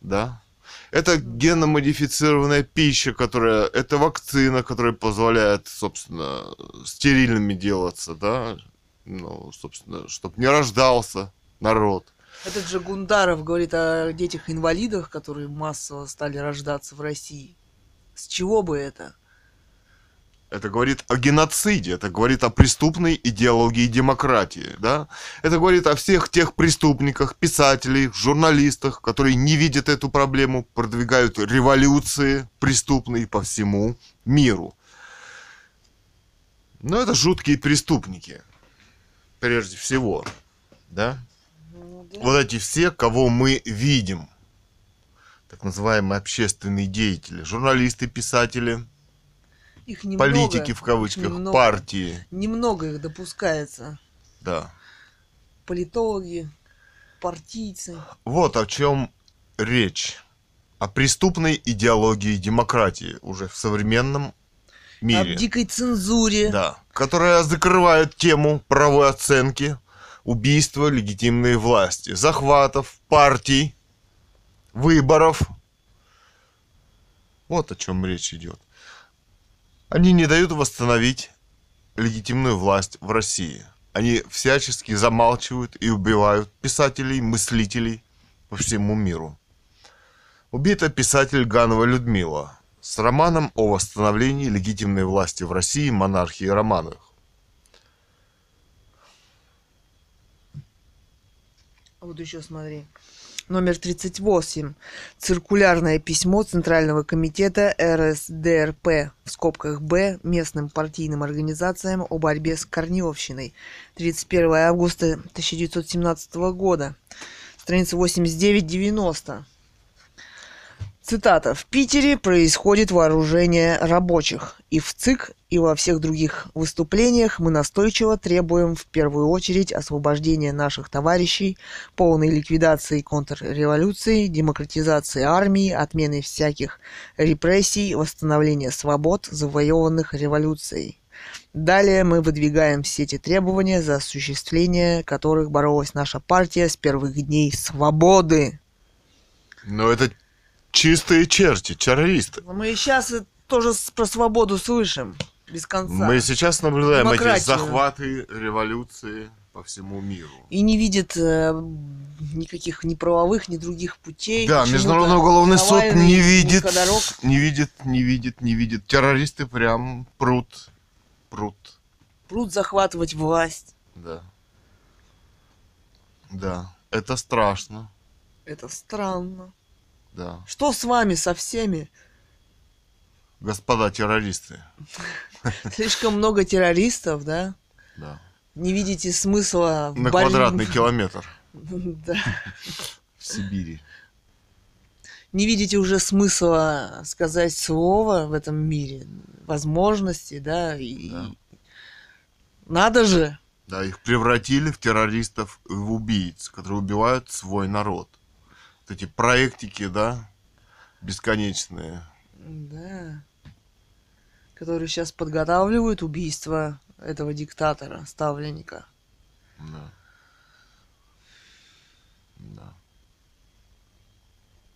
Да? Это геномодифицированная пища, которая, это вакцина, которая позволяет, собственно, стерильными делаться, да, ну, собственно, чтобы не рождался народ. Этот же Гундаров говорит о детях-инвалидах, которые массово стали рождаться в России. С чего бы это? Это говорит о геноциде, это говорит о преступной идеологии демократии, да? Это говорит о всех тех преступниках, писателей, журналистах, которые не видят эту проблему, продвигают революции преступные по всему миру. Но это жуткие преступники, прежде всего, да? Вот эти все, кого мы видим, так называемые общественные деятели, журналисты, писатели, их немного, политики в кавычках, немного, партии. Немного их допускается. Да. Политологи, партийцы. Вот о чем речь. О преступной идеологии демократии уже в современном мире. О дикой цензуре. Да. Которая закрывает тему правовой оценки убийства легитимной власти, захватов, партий, выборов. Вот о чем речь идет. Они не дают восстановить легитимную власть в России. Они всячески замалчивают и убивают писателей, мыслителей по всему миру. Убита писатель Ганова Людмила с романом о восстановлении легитимной власти в России монархии Романовых. Вот еще смотри. Номер 38. Циркулярное письмо Центрального комитета РСДРП в скобках Б местным партийным организациям о борьбе с Корниловщиной. 31 августа 1917 года. Страница 89-90. Цитата. «В Питере происходит вооружение рабочих. И в ЦИК, и во всех других выступлениях мы настойчиво требуем в первую очередь освобождения наших товарищей, полной ликвидации контрреволюции, демократизации армии, отмены всяких репрессий, восстановления свобод, завоеванных революцией. Далее мы выдвигаем все эти требования, за осуществление которых боролась наша партия с первых дней свободы. Но это чистые черти, террористы. Мы сейчас тоже про свободу слышим без конца. Мы сейчас наблюдаем Демократию. эти захваты, революции по всему миру. И не видит э, никаких ни правовых, ни других путей. Да, Международный уголовный суд не видит, не видит, не видит, не видит. Террористы прям прут, прут. Прут захватывать власть. Да. Да, это страшно. Это странно. Да. Что с вами со всеми? Господа террористы. Слишком много террористов, да? Да. Не видите смысла На борь... квадратный километр. Да. В Сибири. Не видите уже смысла сказать слово в этом мире, возможности, да? И... да. Надо же. Да, их превратили в террористов, в убийц, которые убивают свой народ эти проектики, да, бесконечные. Да. Которые сейчас подготавливают убийство этого диктатора, ставленника. Да. Да.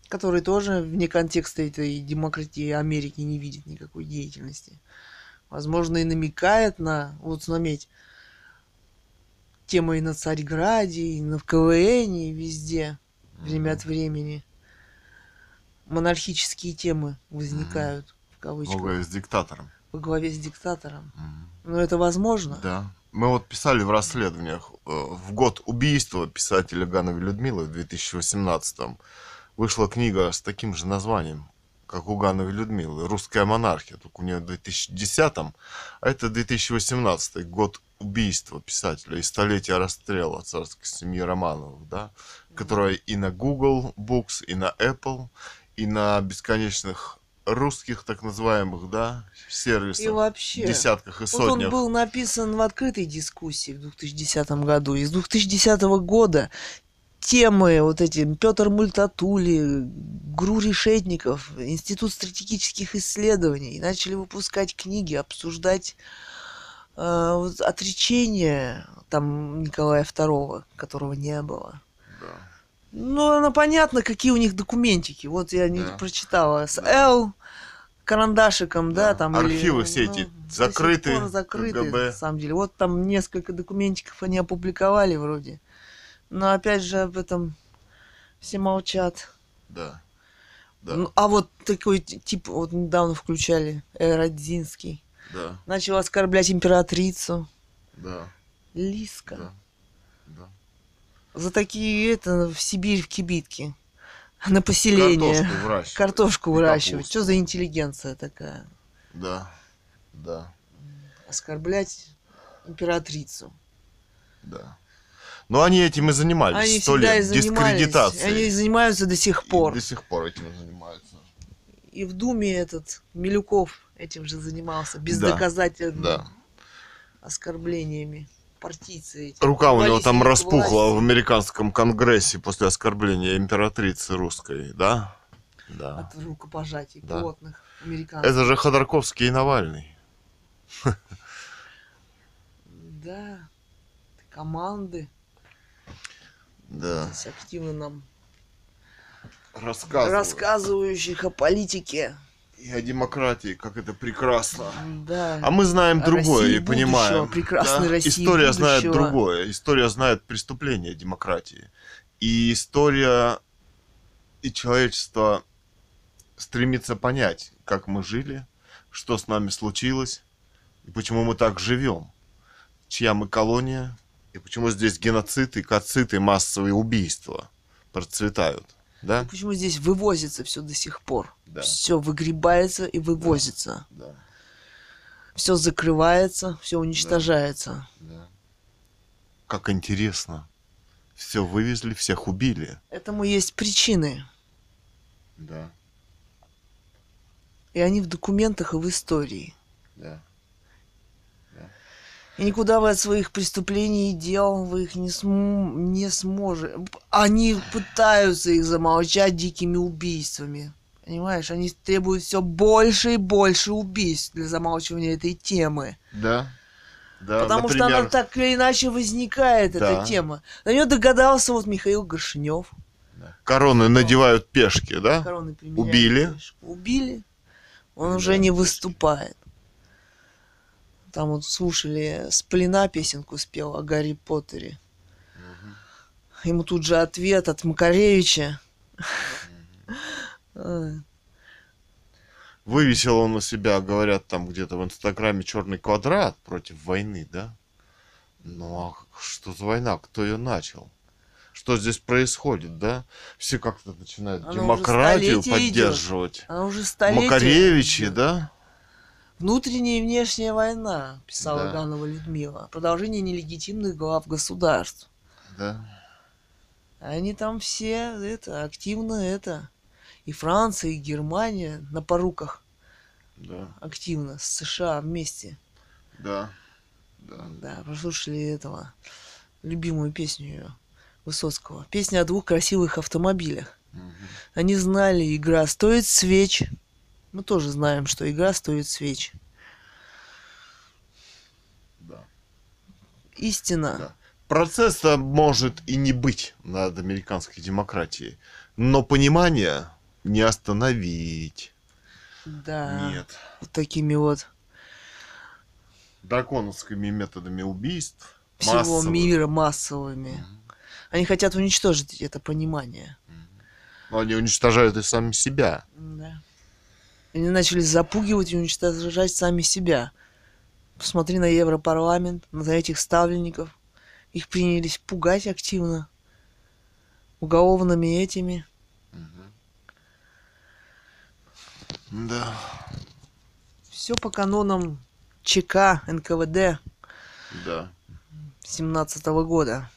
Который тоже вне контекста этой демократии Америки не видит никакой деятельности. Возможно, и намекает на, вот заметь, тема и на Царьграде, и на КВН, и везде, время от времени. Монархические темы возникают, в кавычках, Много с диктатором. во главе с диктатором. Мгм. Но это возможно. Да. Мы вот писали в расследованиях э, в год убийства писателя Гановой Людмилы в 2018 вышла книга с таким же названием, как у Гановой Людмилы, «Русская монархия», только у нее в 2010 а это 2018 год убийства писателя и столетия расстрела царской семьи Романовых, да, которая и на Google Books, и на Apple, и на бесконечных русских так называемых, да, сервисах, И вообще, десятках и вот он сотнях. был написан в открытой дискуссии в 2010 году. И с 2010 года темы вот эти Петр Мультатули, Гру Решетников, Институт стратегических исследований начали выпускать книги, обсуждать э, отречение там Николая II, которого не было. Ну, оно понятно, какие у них документики. Вот я не Да. прочитала. С Да. Л карандашиком, да, Да. там. Архивы или, все ну, эти закрыты, закрыты, КГБ. на самом деле. Вот там несколько документиков они опубликовали вроде. Но опять же об этом все молчат. Да. Да. Ну, а вот такой тип, вот недавно включали, Эродзинский. да. Начал оскорблять императрицу. Да. Лиска. Да. За такие, это, в Сибирь, в кибитки. На поселение. Картошку выращивать. Картошку И выращивать. Что за интеллигенция такая? Да. Да. Оскорблять императрицу. Да. Но они этим и занимались. Они Сто и лет занимались. дискредитации. Они занимаются до сих И пор. до сих пор этим занимаются. И в Думе этот Милюков этим же занимался. Бездоказательными Да. оскорблениями. Партийцы эти. Рука у него там распухла власти в американском конгрессе после оскорбления императрицы русской, да? Да. От рукопожатий Да. плотных американцев. Это же Ходорковский и Навальный. Да. Команды Да. здесь активно нам рассказывающих о политике. И о демократии, как это прекрасно. Да. А мы знаем О другое России и понимаем. прекрасной России История знает будущего. другое. История знает преступления демократии. И история и человечество стремится понять, как мы жили, что с нами случилось, и почему мы так живем, чья мы колония, и почему здесь геноцид и кацит и массовые убийства процветают. Да? Почему здесь вывозится все до сих пор? Да. Все выгребается и вывозится. Да. Все закрывается, все уничтожается. Да. Как интересно. Все вывезли, всех убили. Этому есть причины. Да, И они в документах и в истории. да. И никуда вы от своих преступлений и дел вы их не, см- не сможете. Они пытаются их замолчать дикими убийствами. Понимаешь, они требуют все больше и больше убийств для замалчивания этой темы. Да. Да, Потому что например, она так или иначе возникает, Да. эта тема. На нее догадался вот Михаил Горшинев. короны надевают пешки, да? Короны Убили. пешку. Убили. Он Да, уже не пешки. выступает. Там вот слушали, с плена песенку спел о Гарри Поттере. Ему тут же ответ от Макаревича. Вывесил он на себя, говорят, там где-то в Инстаграме черный квадрат против войны, да? Ну а что за война? Кто ее начал? Что здесь происходит, да? Все как-то начинают Она демократию столетия идет. поддерживать. Она уже столетия Макаревичи, идет. да? Внутренняя и внешняя война, писала Да. Ганова Людмила. Продолжение нелегитимных глав государств. Да. Они там все это активно это. И Франция, и Германия на поруках Да. активно с США вместе. Да. Да. Да, прослушали этого любимую песню ее Высоцкого. Песня о двух красивых автомобилях. Они знали, игра стоит свеч. Мы тоже знаем, что игра стоит свеч. Да. Истина. Да. Процесса может и не быть над американской демократией, но понимание не остановить. Да. Нет. Вот такими вот Драконовскими методами убийств. всего массовых. мира массовыми. Они хотят уничтожить это понимание. Но они уничтожают и сами себя. Да. Они начали запугивать и уничтожать сами себя. Посмотри на Европарламент, на этих ставленников. Их принялись пугать активно. Уголовными этими. Да. Все по канонам ЧК НКВД Да. 17 года.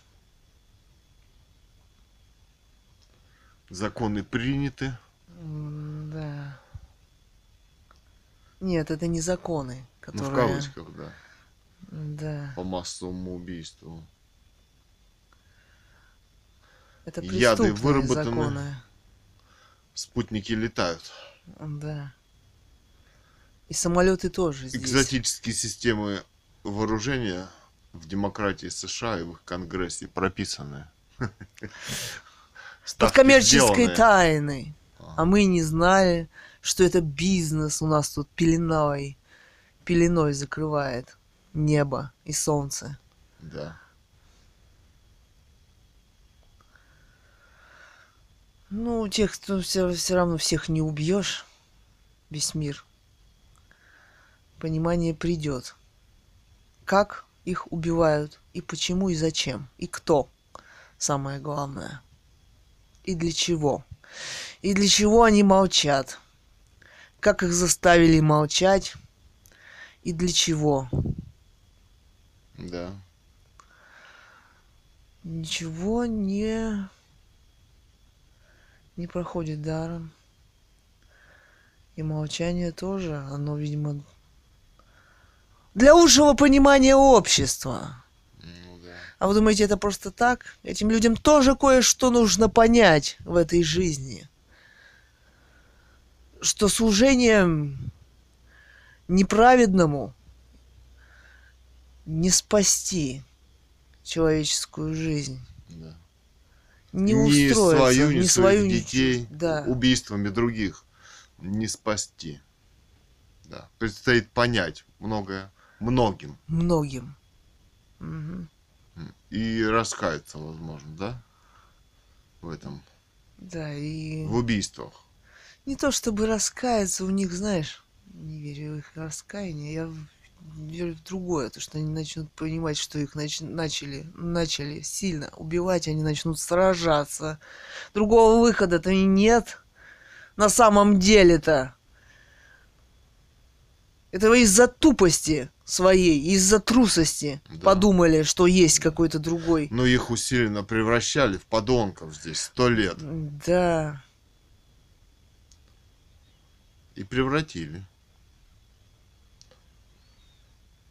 Законы приняты. Да. Нет, это не законы, Ну, в которые... кавычках, да. Да. По массовому убийству. Это Яды выработаны. законы. Спутники летают. Да. И самолеты тоже здесь. Экзотические системы вооружения в демократии США и в их Конгрессе прописаны. Под коммерческой тайной. А мы не знали, что это бизнес у нас тут пеленой, пеленой закрывает небо и солнце. Да. Ну, тех, кто все, все равно всех не убьешь, весь мир. Понимание придет. Как их убивают, и почему, и зачем, и кто. Самое главное. И для чего. И для чего они молчат. Как их заставили молчать. И для чего. Да. Ничего не... не проходит даром. И молчание тоже, оно, видимо, для лучшего понимания общества. Ну да. А вы думаете, это просто так? Этим людям тоже кое-что нужно понять в этой жизни. Что служением неправедному не спасти человеческую жизнь. да. Не ни свою, ни ни своих свою, детей Да. убийствами других не спасти. Да. Предстоит понять многое многим Многим. И раскаяться, возможно, да? В этом, Да, и в убийствах. не то чтобы раскаяться у них, знаешь, не верю в их раскаяние, я в- верю в другое, то что они начнут понимать, что их нач- начали, начали сильно убивать, они начнут сражаться. Другого выхода-то и нет. На самом деле-то. Это вы из-за тупости своей, из-за трусости Да. подумали, что есть какой-то другой. Но их усиленно превращали в подонков здесь сто лет. Да. И превратили.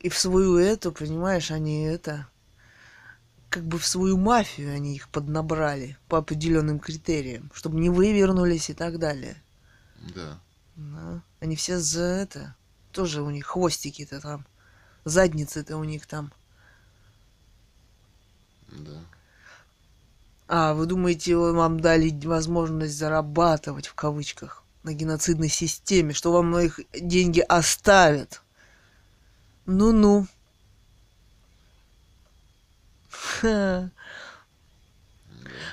И в свою эту, понимаешь, они это... Как бы в свою мафию они их поднабрали по определенным критериям, чтобы не вывернулись и так далее. Да. Да. Они все за это. Тоже у них хвостики-то там. Задницы-то у них там. Да. А, вы думаете, вам дали возможность зарабатывать в кавычках на геноцидной системе, что вам их деньги оставят? Ну-ну.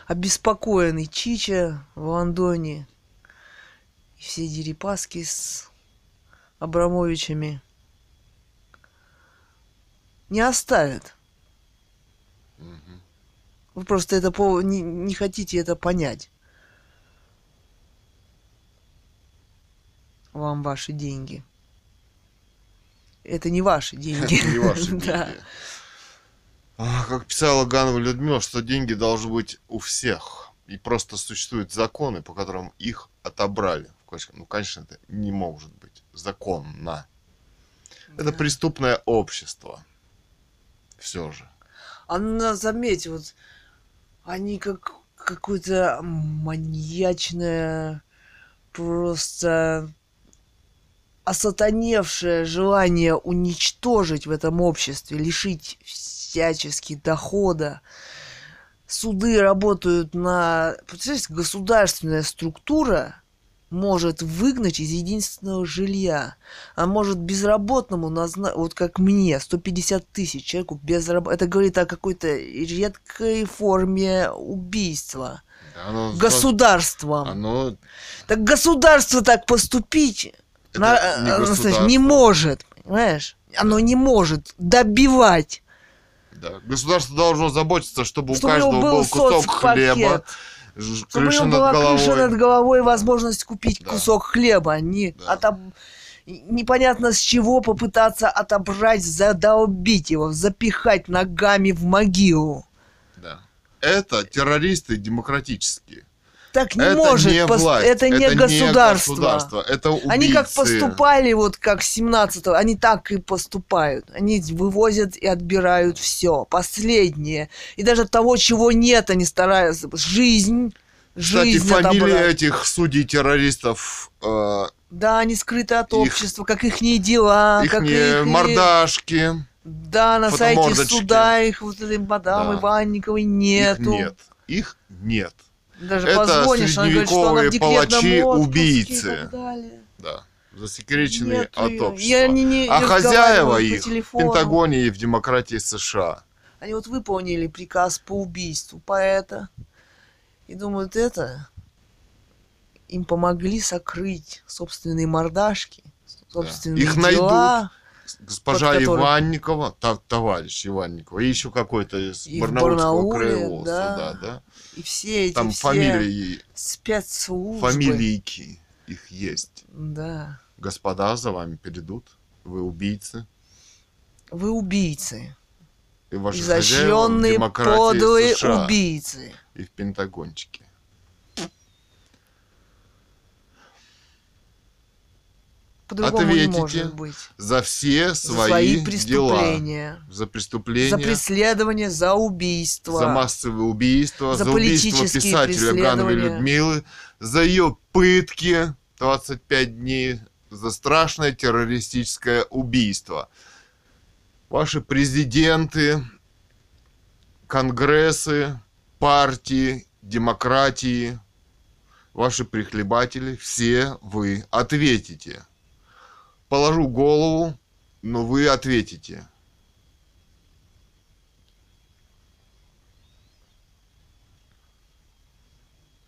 Обеспокоенный Чича в Лондоне. И все дерипаски с Абрамовичами не оставят. Вы просто это по... не, не хотите это понять. Вам ваши деньги. Это не ваши деньги. Это не ваши деньги. А, Как писала Ганова Людмила, что деньги должны быть у всех. И просто существуют законы, по которым их отобрали. Ну, конечно, это не может быть законно. Это преступное общество. Все же. Она, заметь, вот они как какое-то маньячное, просто осатаневшее желание уничтожить в этом обществе, лишить всячески дохода. Суды работают на... Представляете, государственная структура может выгнать из единственного жилья. А может безработному, назна... вот как мне, 150 тысяч человеку без работы. Это говорит о какой-то редкой форме убийства. Оно, Государством. оно Так государство так поступить на- не э. Анастасия, не может, понимаешь? Оно не может добивать, да. Государство должно заботиться, чтобы, чтобы у у него каждого был был кусок соцпакет, хлеба, чтобы у крыша него над была головой. крыша над головой, возможность купить Да. кусок хлеба, а не Да. отоб- непонятно с чего попытаться отобрать, задолбить его, запихать ногами в могилу. Да. Это террористы демократические. Так не это может, не пос- власть, это не государство. государство, это убийцы. Они как поступали, вот как 17-го, они так и поступают. Они вывозят и отбирают все, последнее. И даже того, чего нет, они стараются. Жизнь, Кстати, жизнь фамилии отобрать. этих судей-террористов, э, Да, они скрыты от Их- общества, как их дела, их как не их... мордашки, Да, на сайте суда их вот этой мадам Да. Иванниковой нету. их нет. Их нет. Даже Это позвонишь, говорит, средневековые декретном палачи, отпуске убийцы. и так далее. Да. Засекреченные Нету от общества. Я не- не а хозяева их в. Пентагоне и в демократии США. Они вот выполнили приказ по убийству поэта. И думают, это им помогли сокрыть собственные мордашки, собственные Их дела. Госпожа Под которым- Иванникова, та- товарищ Иванникова, и еще какой-то из Барнаульского краеводства, да. да, да. И все эти Там все фамилии, спецслужбы. фамилийки их есть. Да. Господа за вами перейдут, вы убийцы, Вы убийцы. и ваши Изощренные, подлые США убийцы. и в Пентагончике. По-другому не может быть. За все свои, свои дела. преступления. За преступления. За преследование, за убийство. за массовые убийства, За за, убийство писателя Гановой. Людмилы, за ее пытки 25 дней, за страшное террористическое убийство. Ваши президенты, конгрессы, партии, демократии, ваши прихлебатели, все вы ответите. Положу голову, но вы ответите.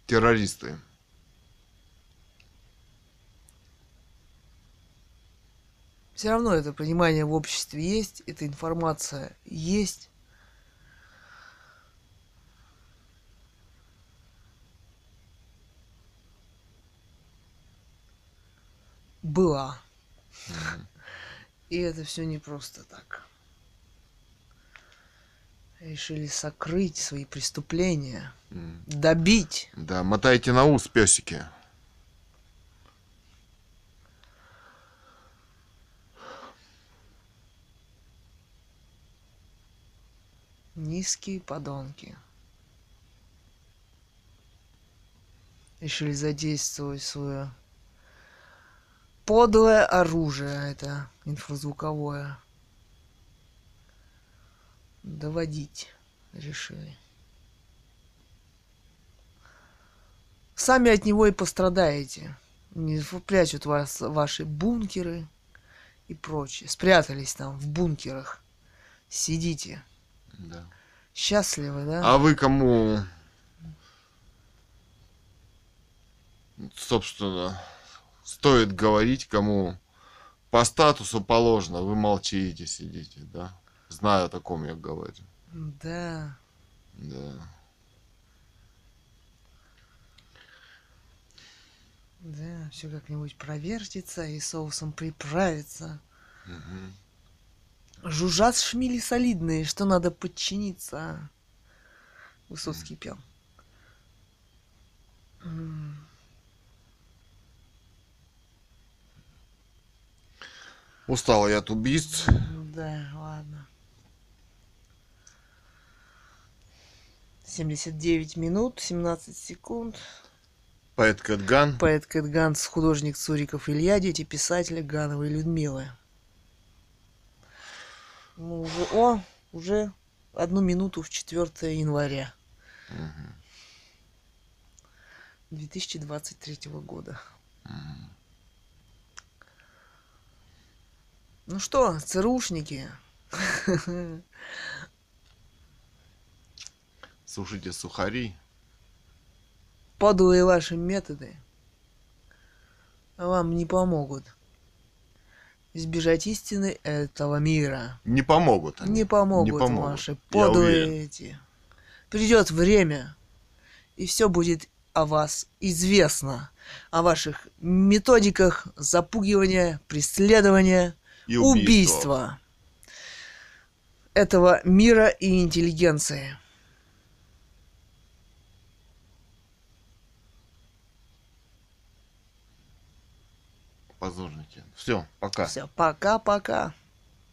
террористы. Все равно это понимание в обществе есть, эта информация есть. Была. И это все не просто так. Решили сокрыть свои преступления, добить. Да, мотайте на ус, песики. Низкие подонки. Решили задействовать свое подлое оружие, это инфразвуковое. Доводить решили. Сами от него и пострадаете. Не прячут вас ваши бункеры и прочее. Спрятались там в бункерах. Сидите. Да. Счастливы, да? А вы кому, собственно, стоит говорить, кому по статусу положено, вы молчите, сидите, да? Знаю, о таком я говорю. Да. Да. Да, все как-нибудь провертится и соусом приправится. Мгм. Жужжат шмели солидные, что надо подчиниться. Высоцкий пел. М, Устал я от убийств. Да, ладно. 79 минут, 17 секунд. Поэт Кэтган. Поэт Кэт Ганс, художник Цуриков Илья, дети писателя Гановой Людмилы. Ну, уже, о, уже одну минуту в 4 января 2023 года. Ну что, ЦРУшники, Слушайте сухари. подлые ваши методы вам не помогут избежать истины этого мира. Не помогут они. Не помогут, Не помогут. ваши подлые эти. Придет время, и все будет о вас известно. О ваших методиках запугивания, преследования, И убийства этого мира и интеллигенции. Позорники. Все, пока. Все, пока-пока.